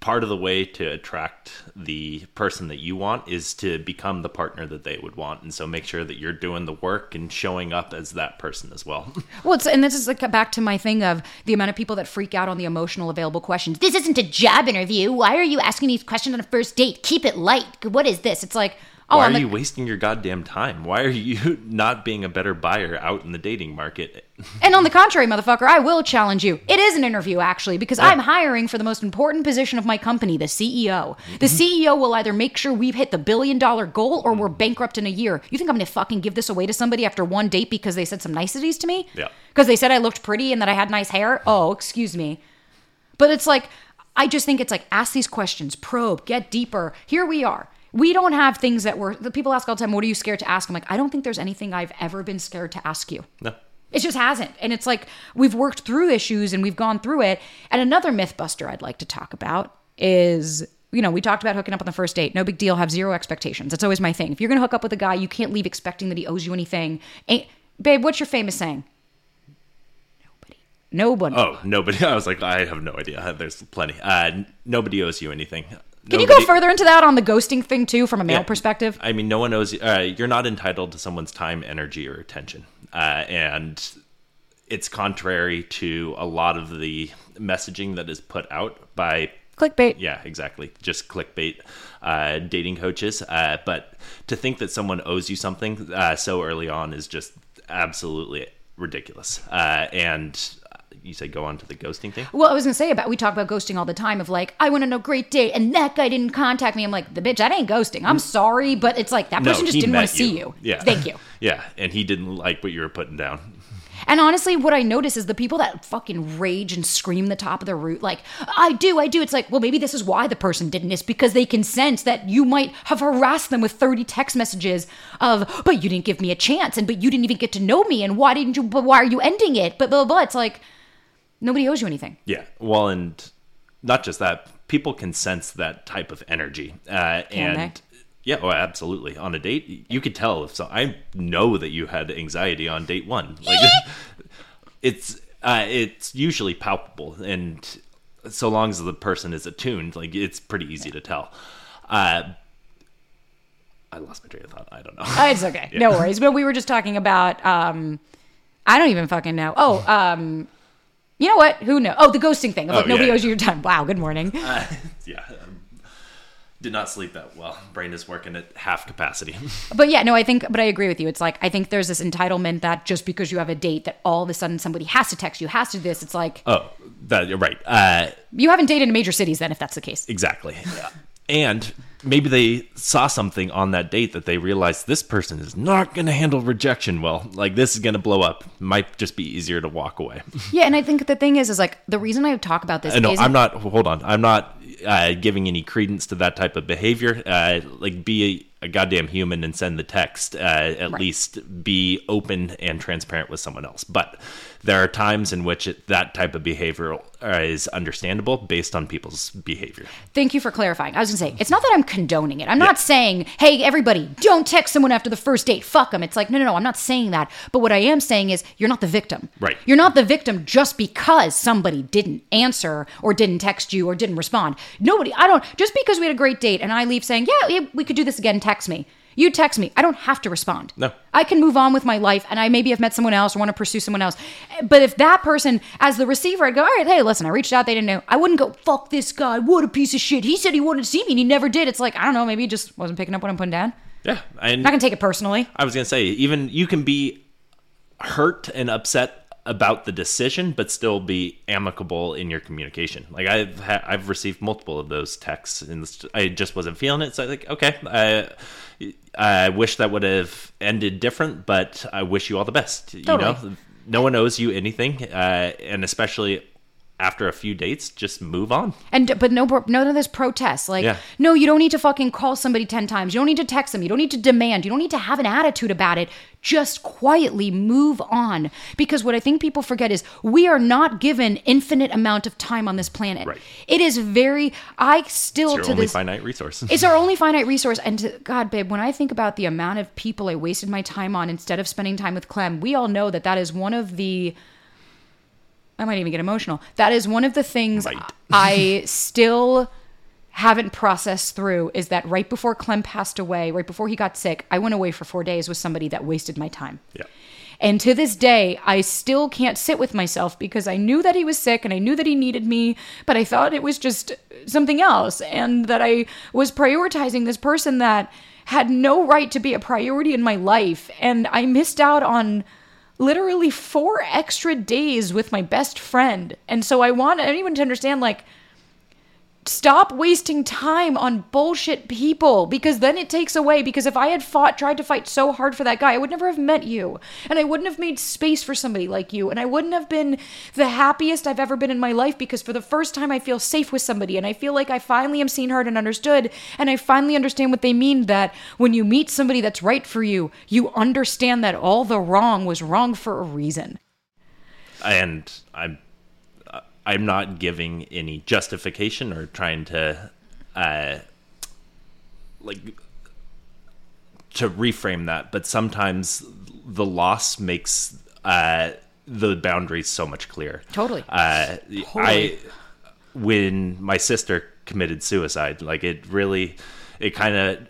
Speaker 2: part of the way to attract the person that you want is to become the partner that they would want. And so make sure that you're doing the work and showing up as that person as well.
Speaker 1: Well, it's, and this is like back to my thing of the amount of people that freak out on the emotional available questions. This isn't a job interview. Why are you asking these questions on a first date? Keep it light. What is this? It's like, oh,
Speaker 2: Why
Speaker 1: I'm
Speaker 2: are
Speaker 1: the-
Speaker 2: you wasting your goddamn time? Why are you not being a better buyer out in the dating market?
Speaker 1: And on the contrary, motherfucker, I will challenge you. It is an interview, actually, because I'm hiring for the most important position of my company, the CEO. The mm-hmm. CEO will either make sure we've hit the billion dollar goal or we're mm. bankrupt in a year. You think I'm gonna fucking give this away to somebody after one date because they said some niceties to me?
Speaker 2: Yeah.
Speaker 1: Because they said I looked pretty and that I had nice hair? Oh, excuse me. But it's like, I just think it's like ask these questions, probe, get deeper. Here we are. We don't have things that we're, the people ask all the time, what are you scared to ask? I'm like, I don't think there's anything I've ever been scared to ask you.
Speaker 2: No.
Speaker 1: It just hasn't. And it's like we've worked through issues and we've gone through it. And another myth buster I'd like to talk about is you know, we talked about hooking up on the first date. No big deal. Have zero expectations. That's always my thing. If you're going to hook up with a guy, you can't leave expecting that he owes you anything. Ain't, babe, what's your famous saying? Nobody. Nobody.
Speaker 2: Oh, nobody. I was like, I have no idea. There's plenty. Uh, nobody owes you anything.
Speaker 1: Can you go further into that on the ghosting thing too, from a male
Speaker 2: Yeah.
Speaker 1: perspective?
Speaker 2: I mean, no one owes you. Uh, you're not entitled to someone's time, energy, or attention, uh, and it's contrary to a lot of the messaging that is put out by
Speaker 1: Clickbait.
Speaker 2: yeah, exactly. Just clickbait uh, dating coaches. Uh, but to think that someone owes you something uh, so early on is just absolutely ridiculous. Uh, and you said go on to the ghosting thing.
Speaker 1: Well, I was gonna say about we talk about ghosting all the time of like I went on a great date and that guy didn't contact me. I'm like the bitch that ain't ghosting. I'm sorry, but it's like that person just didn't want to see you.
Speaker 2: Yeah.
Speaker 1: Thank you.
Speaker 2: yeah, and he didn't like what you were putting down.
Speaker 1: And honestly, what I notice is the people that fucking rage and scream the top of their root, like, I do, I do. It's like, well, maybe this is why the person didn't. It's because they can sense that you might have harassed them with 30 text messages of, but you didn't give me a chance, and but you didn't even get to know me, and why didn't you, but why are you ending it? But blah, blah, blah. It's like, nobody owes you anything.
Speaker 2: Yeah. Well, and not just that, people can sense that type of energy. Uh,
Speaker 1: Can
Speaker 2: and
Speaker 1: they?
Speaker 2: yeah, oh, absolutely. On a date, you could tell if so. I know that you had anxiety on date one. Like, it's uh, it's usually palpable, and so long as the person is attuned, like it's pretty easy to tell. Uh, I lost my train of thought. I don't know.
Speaker 1: Oh, it's okay. No worries. But we were just talking about um I don't even fucking know. Oh, um you know what? Who knows? Oh, the ghosting thing. Of like
Speaker 2: Oh,
Speaker 1: nobody
Speaker 2: yeah.
Speaker 1: owes you your time. Wow, good morning.
Speaker 2: yeah. um, did not sleep that well. Brain is working at half capacity.
Speaker 1: But yeah, no, I think but I agree with you. It's like I think there's this entitlement that just because you have a date that all of a sudden somebody has to text you, has to do this. It's like
Speaker 2: oh, that you're right. Uh,
Speaker 1: you haven't dated in major cities then if that's the case.
Speaker 2: Exactly. And maybe they saw something on that date that they realized this person is not going to handle rejection well. Like this is going to blow up. Might just be easier to walk away.
Speaker 1: Yeah, and I think the thing is is like the reason I talk about this
Speaker 2: Uh, no, I'm not. Hold on. I'm not uh, giving any credence to that type of behavior. Uh, like be a, a goddamn human and send the text. Uh, at least be open and transparent with someone else. But there are times in which it, that type of behavior uh, is understandable based on people's behavior.
Speaker 1: Thank you for clarifying. I was gonna say it's not that I'm condoning it. I'm not saying, hey, everybody, don't text someone after the first date. Fuck them. It's like, no, no, no. I'm not saying that. But what I am saying is, you're not the victim.
Speaker 2: Right.
Speaker 1: You're not the victim just because somebody didn't answer or didn't text you or didn't respond. Nobody. I don't. Just because we had a great date and I leave saying, yeah, yeah we could do this again. Text me. You text me, I don't have to respond.
Speaker 2: No.
Speaker 1: I can move on with my life and I maybe have met someone else or want to pursue someone else. But if that person, as the receiver, I'd go, all right, hey, listen, I reached out, they didn't know. I wouldn't go, fuck this guy, what a piece of shit. He said he wanted to see me and he never did. It's like, I don't know, maybe he just wasn't picking up what I'm putting down.
Speaker 2: Yeah, and
Speaker 1: I'm not gonna take it personally.
Speaker 2: I was gonna say, even you can be hurt and upset about the decision, but still be amicable in your communication. Like I've ha- I've received multiple of those texts, and I just wasn't feeling it. So I like, okay, I I wish that would have ended different, but I wish you all the best. You know, no one owes you anything, uh, and especially after a few dates, just move on.
Speaker 1: And but no, none of this protests. Like,
Speaker 2: Yeah.
Speaker 1: no, you don't need to fucking call somebody ten times. You don't need to text them. You don't need to demand. You don't need to have an attitude about it. Just quietly move on. Because what I think people forget is we are not given infinite amount of time on this planet.
Speaker 2: Right.
Speaker 1: It is very. I still
Speaker 2: It's your
Speaker 1: to
Speaker 2: only
Speaker 1: this.
Speaker 2: finite resource.
Speaker 1: It's our only finite resource. And to, God, babe, when I think about the amount of people I wasted my time on instead of spending time with Clem, we all know that that is one of the. I might even get emotional. That is one of the things
Speaker 2: Might.
Speaker 1: I still haven't processed through is that right before Clem passed away, right before he got sick, I went away for four days with somebody that wasted my time.
Speaker 2: yeah.
Speaker 1: And to this day, I still can't sit with myself because I knew that he was sick and I knew that he needed me, but I thought it was just something else and that I was prioritizing this person that had no right to be a priority in my life. And I missed out on literally four extra days with my best friend. And so I want anyone to understand like, stop wasting time on bullshit people because then it takes away because if i had fought tried to fight so hard for that guy i would never have met you. And i wouldn't have made space for somebody like you. And i wouldn't have been the happiest i've ever been in my life because for the first time i feel safe with somebody. And i feel like i finally am seen heard and understood. And i finally understand what they mean that when you meet somebody that's right for you you understand that all the wrong was wrong for a reason.
Speaker 2: And I'm I'm not giving any justification or trying to uh like to reframe that, but sometimes the loss makes uh the boundaries so much clearer.
Speaker 1: Totally.
Speaker 2: Uh
Speaker 1: Totally.
Speaker 2: I when my sister committed suicide, like it really it kind of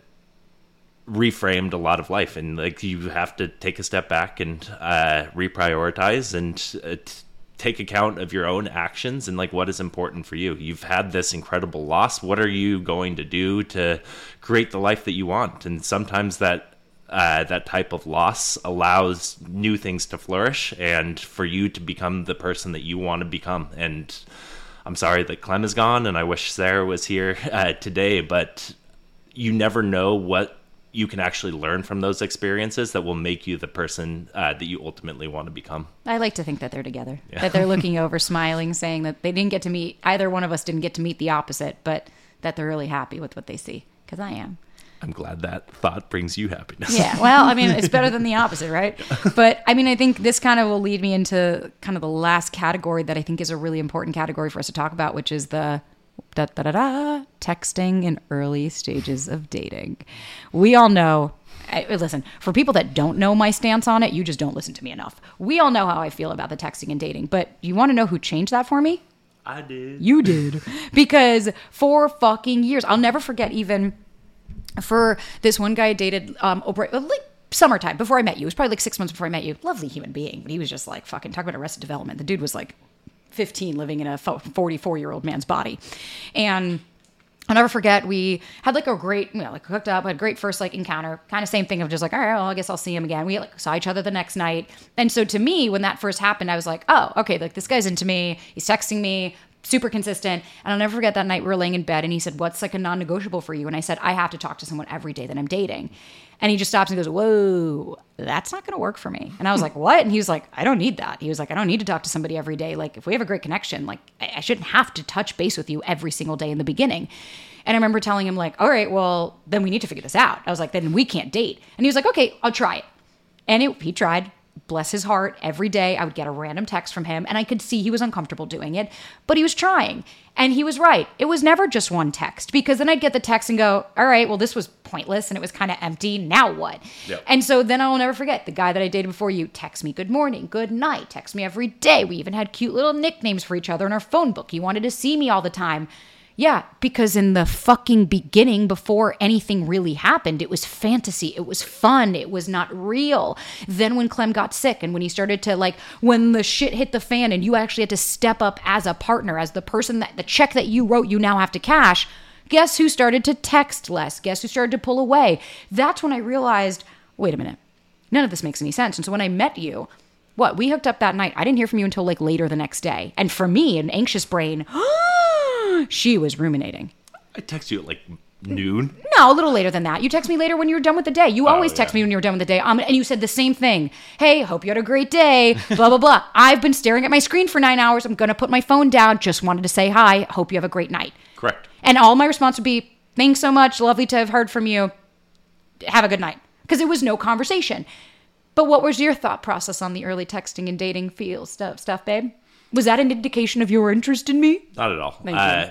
Speaker 2: reframed a lot of life and like you have to take a step back and uh reprioritize and uh, t- take account of your own actions and like what is important for you. You've had this incredible loss. What are you going to do to create the life that you want? And sometimes that uh, that type of loss allows new things to flourish and for you to become the person that you want to become. And i'm sorry that clem is gone and i wish sarah was here uh, today but you never know what you can actually learn from those experiences that will make you the person uh, that you ultimately want to become.
Speaker 1: I like to think that they're together, that they're looking over, smiling, saying that they didn't get to meet either one of us didn't get to meet the opposite, but that they're really happy with what they see. Because I am.
Speaker 2: I'm glad that thought brings you happiness.
Speaker 1: Yeah. Well, I mean, it's better than the opposite, right? But I mean, I think this kind of will lead me into kind of the last category that I think is a really important category for us to talk about, which is the da da da da texting in early stages of dating. We all know. I, listen, for people that don't know my stance on it, you just don't listen to me enough. We all know how I feel about the texting and dating, but you want to know who changed that for me?
Speaker 2: I did.
Speaker 1: You did. because for fucking years, I'll never forget even for this one guy I dated um over like summertime before I met you. It was probably like six months before I met you. Lovely human being, but he was just like fucking talk about arrested development. The dude was like 15 living in a 44 year old man's body. And I'll never forget, we had like a great, you know, like hooked up, had a great first like encounter, kind of same thing of just like, all right, well, I guess I'll see him again. We like saw each other the next night. And so to me, when that first happened, I was like, oh, okay, like this guy's into me. He's texting me, super consistent. And I'll never forget that night we were laying in bed and he said, what's like a non negotiable for you? And I said, I have to talk to someone every day that I'm dating. And he just stops and goes, Whoa, that's not going to work for me. And I was like, What? And he was like, I don't need that. He was like, I don't need to talk to somebody every day. Like, if we have a great connection, like, I, I shouldn't have to touch base with you every single day in the beginning. And I remember telling him, like, All right, well, then we need to figure this out. I was like, Then we can't date. And he was like, Okay, I'll try it. And it, he tried. Bless his heart. Every day I would get a random text from him, and I could see he was uncomfortable doing it, but he was trying. And he was right. It was never just one text because then I'd get the text and go, All right, well, this was pointless and it was kind of empty. Now what?
Speaker 2: Yep.
Speaker 1: And so then I'll never forget the guy that I dated before you text me good morning, good night, text me every day. We even had cute little nicknames for each other in our phone book. He wanted to see me all the time. Yeah, because in the fucking beginning, before anything really happened, it was fantasy. It was fun. It was not real. Then when Clem got sick and when he started to like, when the shit hit the fan and you actually had to step up as a partner, as the person that the check that you wrote, you now have to cash. Guess who started to text less? Guess who started to pull away? That's when I realized, wait a minute, none of this makes any sense. And so when I met you, what we hooked up that night, I didn't hear from you until like later the next day. And for me, an anxious brain, she was ruminating.
Speaker 2: I text you at like noon.
Speaker 1: No, a little later than that. You text me later when you were done with the day. You always text
Speaker 2: yeah.
Speaker 1: me when you're done with the day. Um, and you said the same thing. Hey, hope you had a great day. Blah blah blah. I've been staring at my screen for nine hours. I'm gonna put my phone down. Just wanted to say hi. Hope you have a great night.
Speaker 2: Correct.
Speaker 1: And all my response would be, "Thanks so much. Lovely to have heard from you. Have a good night." Because it was no conversation. But what was your thought process on the early texting and dating feel stuff, stuff, babe? Was that an indication of your interest in me?
Speaker 2: Not at all.
Speaker 1: Thank you.
Speaker 2: Uh,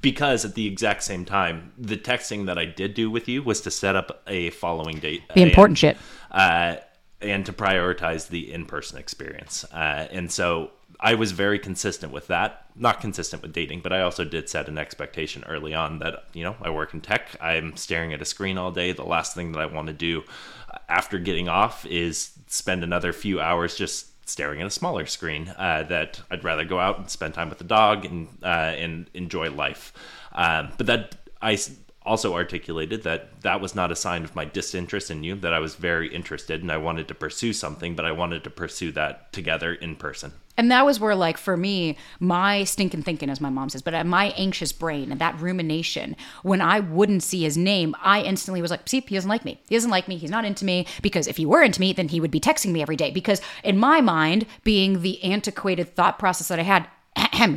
Speaker 2: because at the exact same time, the texting that I did do with you was to set up a following date.
Speaker 1: The important shit.
Speaker 2: Uh, and to prioritize the in-person experience. Uh, and so I was very consistent with that. Not consistent with dating, but I also did set an expectation early on that you know I work in tech. I'm staring at a screen all day. The last thing that I want to do after getting off is spend another few hours just staring at a smaller screen. Uh, that I'd rather go out and spend time with the dog and uh, and enjoy life. Um, but that I also articulated that that was not a sign of my disinterest in you. That I was very interested and I wanted to pursue something, but I wanted to pursue that together in person.
Speaker 1: And that was where, like, for me, my stinking thinking, as my mom says, but uh, my anxious brain and that rumination, when I wouldn't see his name, I instantly was like, see, he doesn't like me. He doesn't like me. He's not into me. Because if he were into me, then he would be texting me every day. Because in my mind, being the antiquated thought process that I had,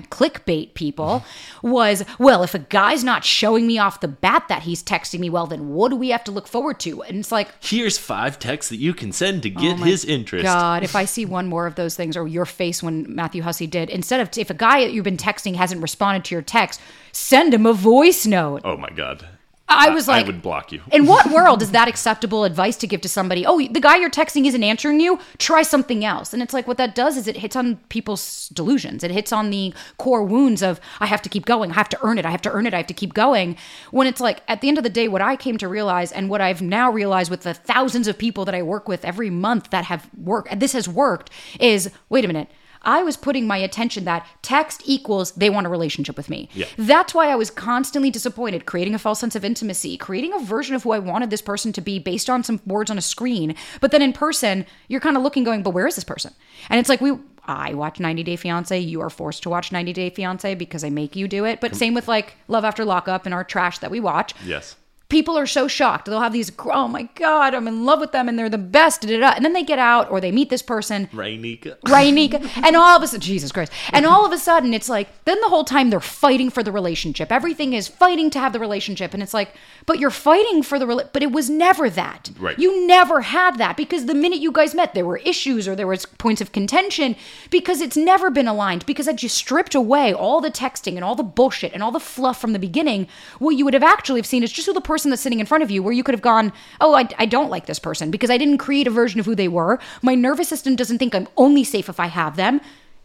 Speaker 1: clickbait people was well if a guy's not showing me off the bat that he's texting me well then what do we have to look forward to and it's like
Speaker 2: Here's five texts that you can send to get
Speaker 1: Oh
Speaker 2: his interest.
Speaker 1: God, if I see one more of those things, or your face when Matthew Hussey did, instead of if a guy that you've been texting hasn't responded to your text, send him a voice note.
Speaker 2: Oh my god.
Speaker 1: I was like,
Speaker 2: I would block you.
Speaker 1: in what world is that acceptable advice to give to somebody? Oh, the guy you're texting isn't answering you. Try something else. And it's like what that does is it hits on people's delusions. It hits on the core wounds of I have to keep going. I have to earn it. I have to earn it. I have to keep going. When it's like at the end of the day, what I came to realize and what I've now realized with the thousands of people that I work with every month that have worked, this has worked, is wait a minute. I was putting my attention that text equals they want a relationship with me.
Speaker 2: Yeah.
Speaker 1: That's why I was constantly disappointed, creating a false sense of intimacy, creating a version of who I wanted this person to be based on some words on a screen. But then in person, you're kind of looking, going, but where is this person? And it's like we. I watch 90 Day Fiance. You are forced to watch 90 Day Fiance because I make you do it. But same with like Love After Lockup and our trash that we watch
Speaker 2: Yes.
Speaker 1: People are so shocked. They'll have these, oh my God, I'm in love with them and they're the best. Da, da, da. And then they get out or they meet this person,
Speaker 2: Rainika.
Speaker 1: Rainika, and all of a sudden, Jesus Christ. And all of a sudden, it's like, then the whole time they're fighting for the relationship. Everything is fighting to have the relationship. And it's like, but you're fighting for the, rela- but it was never that.
Speaker 2: Right.
Speaker 1: You never had that because the minute you guys met, there were issues or there was points of contention because it's never been aligned. Because had you stripped away all the texting and all the bullshit and all the fluff from the beginning, what you would have actually have seen is just who the person that's sitting in front of you, where you could have gone, oh, I, I don't like this person because I didn't create a version of who they were. My nervous system doesn't think I'm only safe if I have them.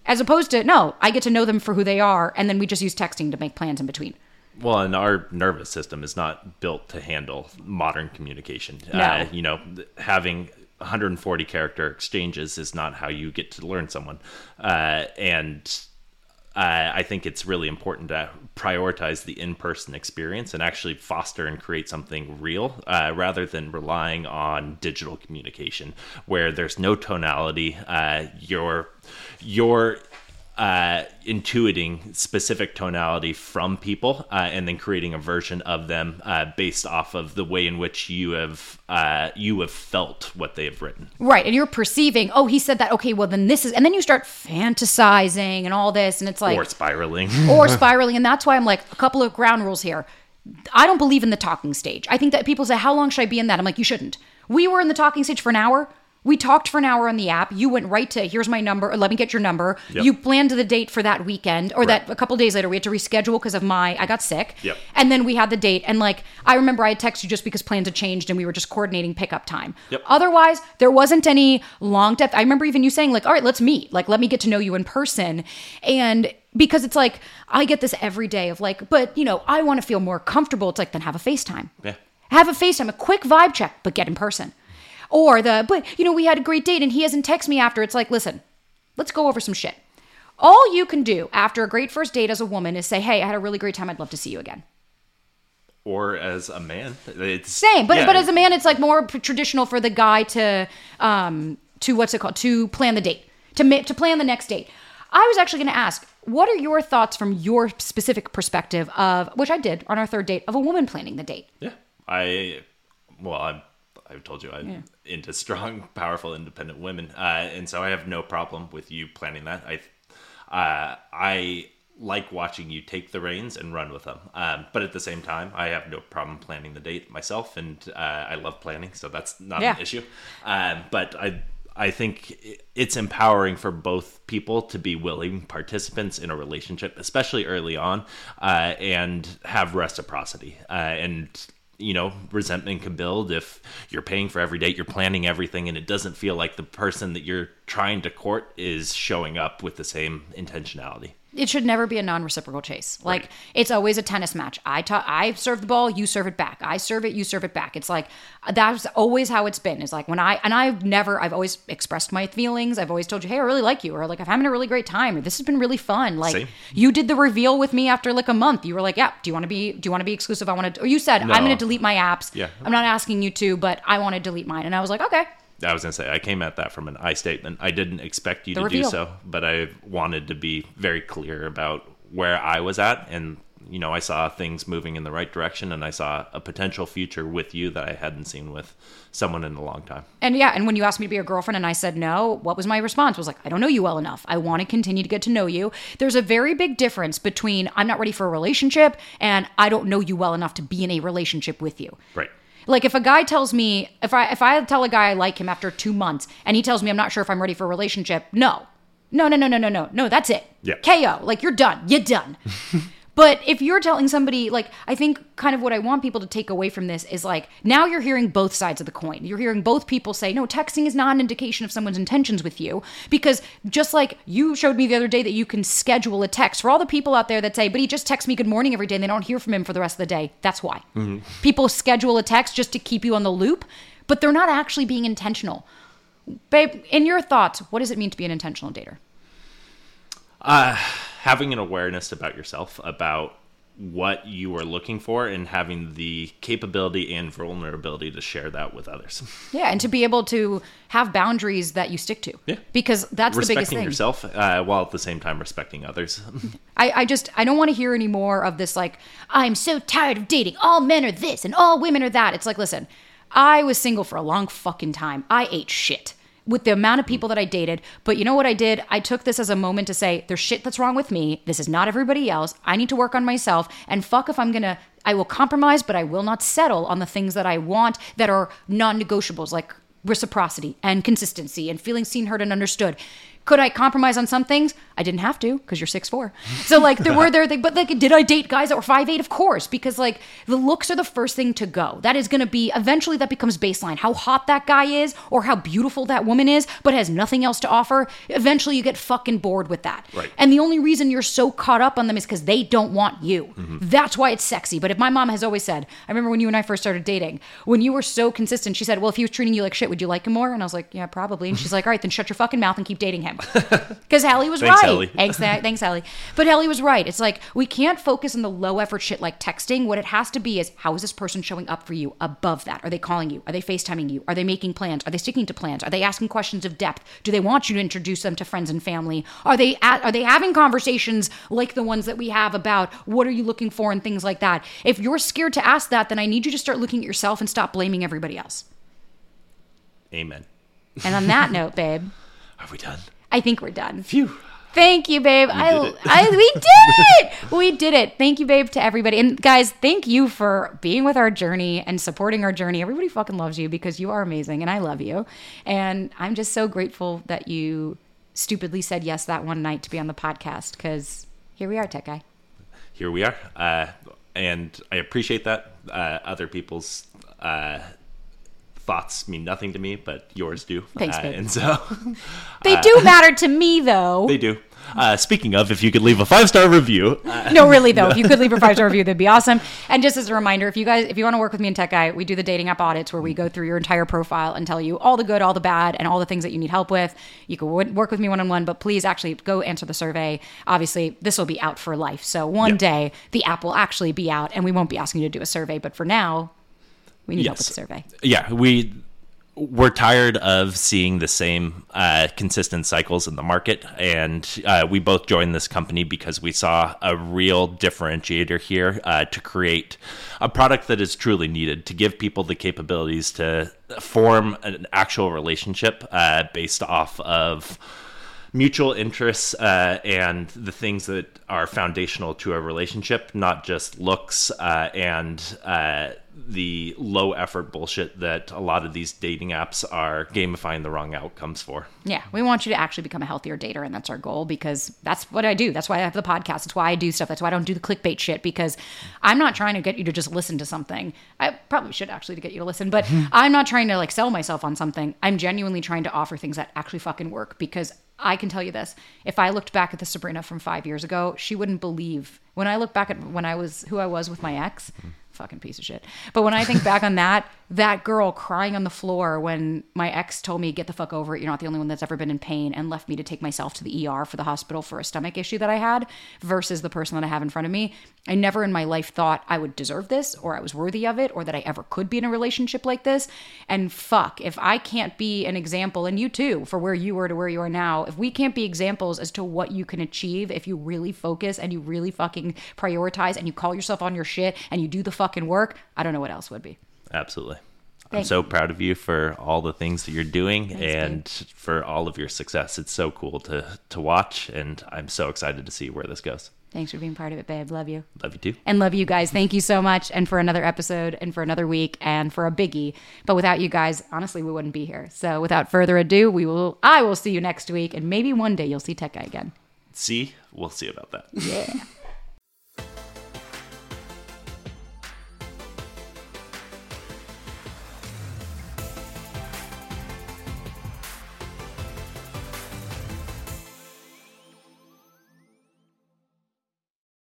Speaker 1: As opposed to, no, I get to know them for who they are, and then we just use texting to make plans in between.
Speaker 2: Well, and our nervous system is not built to handle modern communication.
Speaker 1: No.
Speaker 2: Uh, you know, having 140 character exchanges is not how you get to learn someone. Uh, and uh, I think it's really important to prioritize the in person experience and actually foster and create something real uh, rather than relying on digital communication where there's no tonality. Uh, you're, you're uh, intuiting specific tonality from people uh, and then creating a version of them uh, based off of the way in which you have uh, you have felt what they have written.
Speaker 1: Right. And you're perceiving, oh, he said that. Okay, well, then this is, and then you start fantasizing and all this. And it's like,
Speaker 2: or spiraling.
Speaker 1: or spiraling. And that's why I'm like, a couple of ground rules here. I don't believe in the talking stage. I think that people say, How long should I be in that? I'm like, You shouldn't. We were in the talking stage for an hour. We talked for an hour on the app. You went right to here's my number. Or let me get your number.
Speaker 2: Yep.
Speaker 1: You planned the date for that weekend, or
Speaker 2: Right.
Speaker 1: that a couple days later we had to reschedule because of my I got sick.
Speaker 2: Yep.
Speaker 1: And then we had the date, and like I remember I had texted you just because plans had changed and we were just coordinating pickup time.
Speaker 2: Yep.
Speaker 1: Otherwise, there wasn't any long depth. I remember even you saying like, "All right, let's meet. Like, let me get to know you in person." And because it's like I get this every day of like, but you know, I want to feel more comfortable. It's like then have a FaceTime.
Speaker 2: Yeah.
Speaker 1: Have a FaceTime, a quick vibe check, but get in person. Or the, but you know, we had a great date and he hasn't texted me after. It's like, listen, let's go over some shit. All you can do after a great first date as a woman is say, hey, I had a really great time. I'd love to see you again.
Speaker 2: Or as a man, it's
Speaker 1: Same, but
Speaker 2: yeah,
Speaker 1: but as a man, it's like more traditional for the guy to um to what's it called to plan the date to to plan the next date. I was actually going to ask, what are your thoughts from your specific perspective of which I did on our third date of a woman planning the date?
Speaker 2: Yeah, I well, I'm I've told you I'm into strong, powerful, independent women, uh, and so I have no problem with you planning that. I uh, I like watching you take the reins and run with them, um, but at the same time, I have no problem planning the date myself, and uh, I love planning, so that's not
Speaker 1: Yeah.
Speaker 2: an issue. Um, but I. I think it's empowering for both people to be willing participants in a relationship, especially early on, uh, and have reciprocity. Uh, and you know, resentment can build if you're paying for every date, you're planning everything, and it doesn't feel like the person that you're trying to court is showing up with the same intentionality.
Speaker 1: It should never be a non-reciprocal chase. Like
Speaker 2: Right.
Speaker 1: it's always a tennis match. I ta- I serve the ball, you serve it back. I serve it, you serve it back. It's like that's always how it's been. It's like when I and I've never I've always expressed my feelings. I've always told you, "Hey, I really like you," or like, "I'm having a really great time," or "This has been really fun." Like
Speaker 2: Same.
Speaker 1: you did the reveal with me after like a month. You were like, "Yeah, do you want to be do you want to be exclusive? I want to." Or you said,
Speaker 2: No.
Speaker 1: "I'm going to delete my apps.
Speaker 2: Yeah.
Speaker 1: I'm not asking you to, but I want to delete mine." And I was like, "Okay."
Speaker 2: I was going to say, I came at that from an I statement. I didn't expect you
Speaker 1: The
Speaker 2: to do so, but I wanted to be very clear about where I was at. And, you know, I saw things moving in the right direction and I saw a potential future with you that I hadn't seen with someone in a long time.
Speaker 1: And yeah, and when you asked me to be your girlfriend and I said no, what was my response? was like, I don't know you well enough. I want to continue to get to know you. There's a very big difference between I'm not ready for a relationship and I don't know you well enough to be in a relationship with you.
Speaker 2: Right.
Speaker 1: Like if a guy tells me if I if I tell a guy I like him after 2 months and he tells me I'm not sure if I'm ready for a relationship, no. No, no, no, no, no, no. No, that's it.
Speaker 2: Yeah.
Speaker 1: KO. Like you're done. You're done. But if you're telling somebody, like, I think kind of what I want people to take away from this is like, now you're hearing both sides of the coin. You're hearing both people say, no, texting is not an indication of someone's intentions with you. Because just like you showed me the other day that you can schedule a text, for all the people out there that say, but he just texts me good morning every day and they don't hear from him for the rest of the day, that's why. Mm-hmm. People schedule a text just to keep you on the loop, but they're not actually being intentional. Babe, in your thoughts, what does it mean to be an intentional dater?
Speaker 2: Uh, having an awareness about yourself, about what you are looking for, and having the capability and vulnerability to share that with others.
Speaker 1: Yeah, and to be able to have boundaries that you stick to.
Speaker 2: Yeah.
Speaker 1: Because that's the biggest
Speaker 2: respecting
Speaker 1: thing.
Speaker 2: yourself uh, while at the same time respecting others.
Speaker 1: I, I just I don't want to hear any more of this like, I'm so tired of dating. All men are this and all women are that. It's like, listen, I was single for a long fucking time. I ate shit with the amount of hmm. people that I dated. But you know what I did? I took this as a moment to say, there's shit that's wrong with me. This is not everybody else. I need to work on myself. And fuck if I'm gonna I will compromise, but I will not settle on the things that I want that are non-negotiables, like reciprocity and consistency and feeling seen, heard, and understood. Could I compromise on some things? I didn't have to because you're six four. So like there were there, but like did I date guys that were five eight? Of course, because like the looks are the first thing to go. That is going to be eventually that becomes baseline. How hot that guy is or how beautiful that woman is, but has nothing else to offer. Eventually, you get fucking bored with that.
Speaker 2: Right.
Speaker 1: And the only reason you're so caught up on them is because they don't want you.
Speaker 2: Mm-hmm.
Speaker 1: That's why it's sexy. But if my mom has always said, I remember when you and I first started dating, when you were so consistent, she said, Well, if he was treating you like shit, would you like him more? And I was like, Yeah, probably. And she's like, All right, then shut your fucking mouth and keep dating him. Because Hallie was
Speaker 2: Thanks,
Speaker 1: right.
Speaker 2: Hallie.
Speaker 1: Thanks, thanks, Hallie. But Hallie was right. It's like we can't focus on the low effort shit like texting. What it has to be is how is this person showing up for you above that? Are they calling you? Are they FaceTiming you? Are they making plans? Are they sticking to plans? Are they asking questions of depth? Do they want you to introduce them to friends and family? Are they at, are they having conversations like the ones that we have about what are you looking for and things like that? If you're scared to ask that, then I need you to start looking at yourself and stop blaming everybody else.
Speaker 2: Amen.
Speaker 1: And on that note, babe,
Speaker 2: Are we done?
Speaker 1: I think we're done.
Speaker 2: Phew.
Speaker 1: Thank you, babe. I,
Speaker 2: did it.
Speaker 1: I, we did it. We did it. Thank you, babe, to everybody. And guys, thank you for being with our journey and supporting our journey. Everybody fucking loves you because you are amazing and I love you. And I'm just so grateful that you stupidly said yes that one night to be on the podcast because here we are, Tech Guy.
Speaker 2: Here we are. Uh, and I appreciate that. Uh, other people's uh, thoughts mean nothing to me, but yours do.
Speaker 1: Thanks,
Speaker 2: Uh,
Speaker 1: babe.
Speaker 2: and so
Speaker 1: They do matter to me, though.
Speaker 2: they do. Uh, speaking of, if you could leave a five star review, uh,
Speaker 1: no, really though, if you could leave a five star review, that'd be awesome. And just as a reminder, if you guys, if you want to work with me in Tech Guy, we do the dating app audits where we go through your entire profile and tell you all the good, all the bad, and all the things that you need help with. You can work with me one on one, but please actually go answer the survey. Obviously, this will be out for life, so one
Speaker 2: Yeah.
Speaker 1: day the app will actually be out, and we won't be asking you to do a survey. But for now, we need help with the
Speaker 2: Yes.
Speaker 1: survey.
Speaker 2: yeah, we we're tired of seeing the same uh, consistent cycles in the market, and uh, we both joined this company because we saw a real differentiator here uh, to create a product that is truly needed to give people the capabilities to form an actual relationship uh, based off of mutual interests uh, and the things that are foundational to a relationship, not just looks uh, and uh, the low effort bullshit that a lot of these dating apps are gamifying the wrong outcomes for.
Speaker 1: Yeah, we want you to actually become a healthier dater, and that's our goal because that's what I do. That's why I have the podcast. That's why I do stuff. That's why I don't do the clickbait shit because I'm not trying to get you to just listen to something. I probably should actually to get you to listen, but I'm not trying to like sell myself on something. I'm genuinely trying to offer things that actually fucking work because I can tell you this. If I looked back at the Sabrina from five years ago, she wouldn't believe. When I look back at when I was who I was with my ex, fucking piece of shit. But when I think back on that, that girl crying on the floor when my ex told me, get the fuck over it, you're not the only one that's ever been in pain, and left me to take myself to the ER for the hospital for a stomach issue that I had, versus the person that I have in front of me. I never in my life thought I would deserve this, or I was worthy of it, or that I ever could be in a relationship like this. And fuck, if I can't be an example, and you too, for where you were to where you are now, if we can't be examples as to what you can achieve if you really focus and you really fucking prioritize and you call yourself on your shit and you do the fucking work, I don't know what else would be.
Speaker 2: Absolutely. I'm
Speaker 1: Thank
Speaker 2: so proud of you for all the things that you're doing and for all of your success. It's so cool to to watch, and I'm so excited to see where this goes.
Speaker 1: Thanks for being part of it, babe. Love you.
Speaker 2: Love you too.
Speaker 1: And love you guys. Thank you so much. And for another episode and for another week and for a biggie. But without you guys, honestly, we wouldn't be here. So without further ado, we will I will see you next week and maybe one day you'll see Tech Guy again.
Speaker 2: See, we'll see about that.
Speaker 1: Yeah.